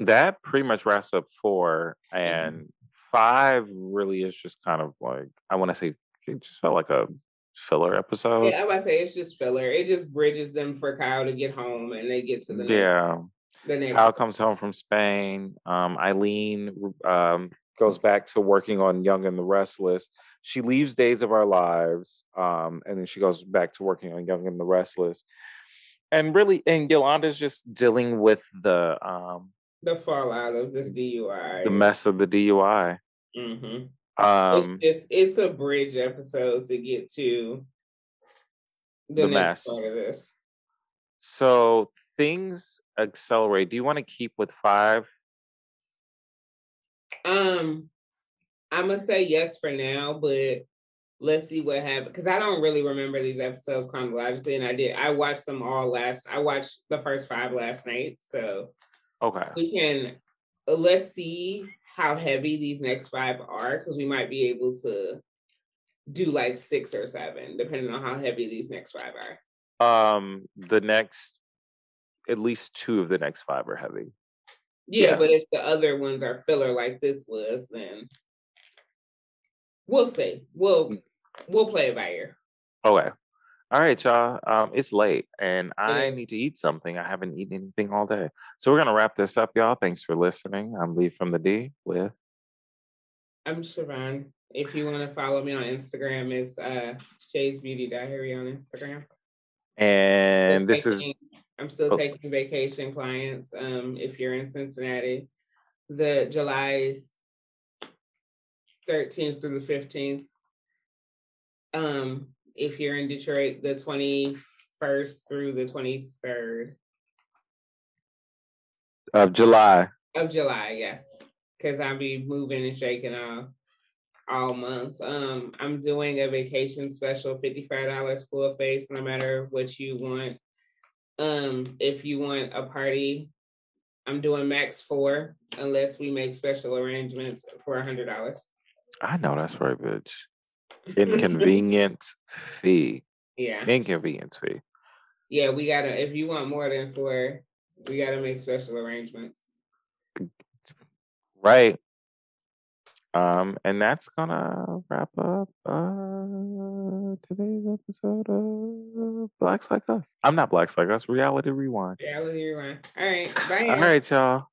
Speaker 1: that pretty much wraps up 4
Speaker 2: Mm-hmm.
Speaker 1: and 5 really is just kind of like I want to say it just felt like a filler episode.
Speaker 2: Yeah, I to say it's just filler. It just bridges them for Kyle to get home and they get to the next,
Speaker 1: Yeah.
Speaker 2: The next
Speaker 1: Kyle comes home from Spain. Um, Eileen um, goes back to working on Young and the Restless. She leaves Days of Our Lives, um, and then she goes back to working on Young and the Restless. And really, and Yolanda's just dealing with the um,
Speaker 2: the fallout of this DUI.
Speaker 1: the mess of the DUI.
Speaker 2: hmm
Speaker 1: Um,
Speaker 2: it's just it's a bridge episode to get to the,
Speaker 1: The
Speaker 2: next
Speaker 1: mess.
Speaker 2: part of this.
Speaker 1: so things accelerate. Do you want to keep with five?
Speaker 2: Um, I'm gonna say yes for now, but let's see what happens because I don't really remember these episodes chronologically, and I did I watched them all last. I watched the first five last night, so
Speaker 1: Okay.
Speaker 2: we can uh, let's see how heavy these next five are because we might be able to do like six or seven depending on how heavy these next five are.
Speaker 1: Um, the next, at least two of the next five are heavy.
Speaker 2: Yeah,
Speaker 1: Yeah.
Speaker 2: but if the other ones are filler like this was, then we'll see. We'll we'll play it by ear.
Speaker 1: Okay. All right, y'all. Um, it's late and I
Speaker 2: is.
Speaker 1: need to eat something. I haven't eaten anything all day. So we're gonna wrap this up, y'all. Thanks for listening. I'm Lee from the D with
Speaker 2: I'm Siobhan. If you want to follow me on Instagram, it's uh Shay's Beauty Diary on Instagram.
Speaker 1: and this is
Speaker 2: I'm still
Speaker 1: oh.
Speaker 2: taking vacation clients. Um, if you're in Cincinnati, the July 13th through the 15th. Um, if you're in Detroit, the 21st through the 23rd
Speaker 1: of July.
Speaker 2: of July, yes. Because I'll be moving and shaking all all month. Um, I'm doing a vacation special, $55 full face, no matter what you want. Um, if you want a party, I'm doing max four, unless we make special arrangements for a hundred dollars.
Speaker 1: I know that's right, bitch. <laughs> Inconvenience fee.
Speaker 2: Yeah.
Speaker 1: Inconvenience fee.
Speaker 2: Yeah, we gotta if you want more than four, We gotta make special arrangements.
Speaker 1: Right. Um, and that's gonna wrap up uh today's episode of Blacks Like Us. I'm not Blacks Like Us, Reality Rewind.
Speaker 2: Reality Rewind. All right. Bye.
Speaker 1: All right, y'all.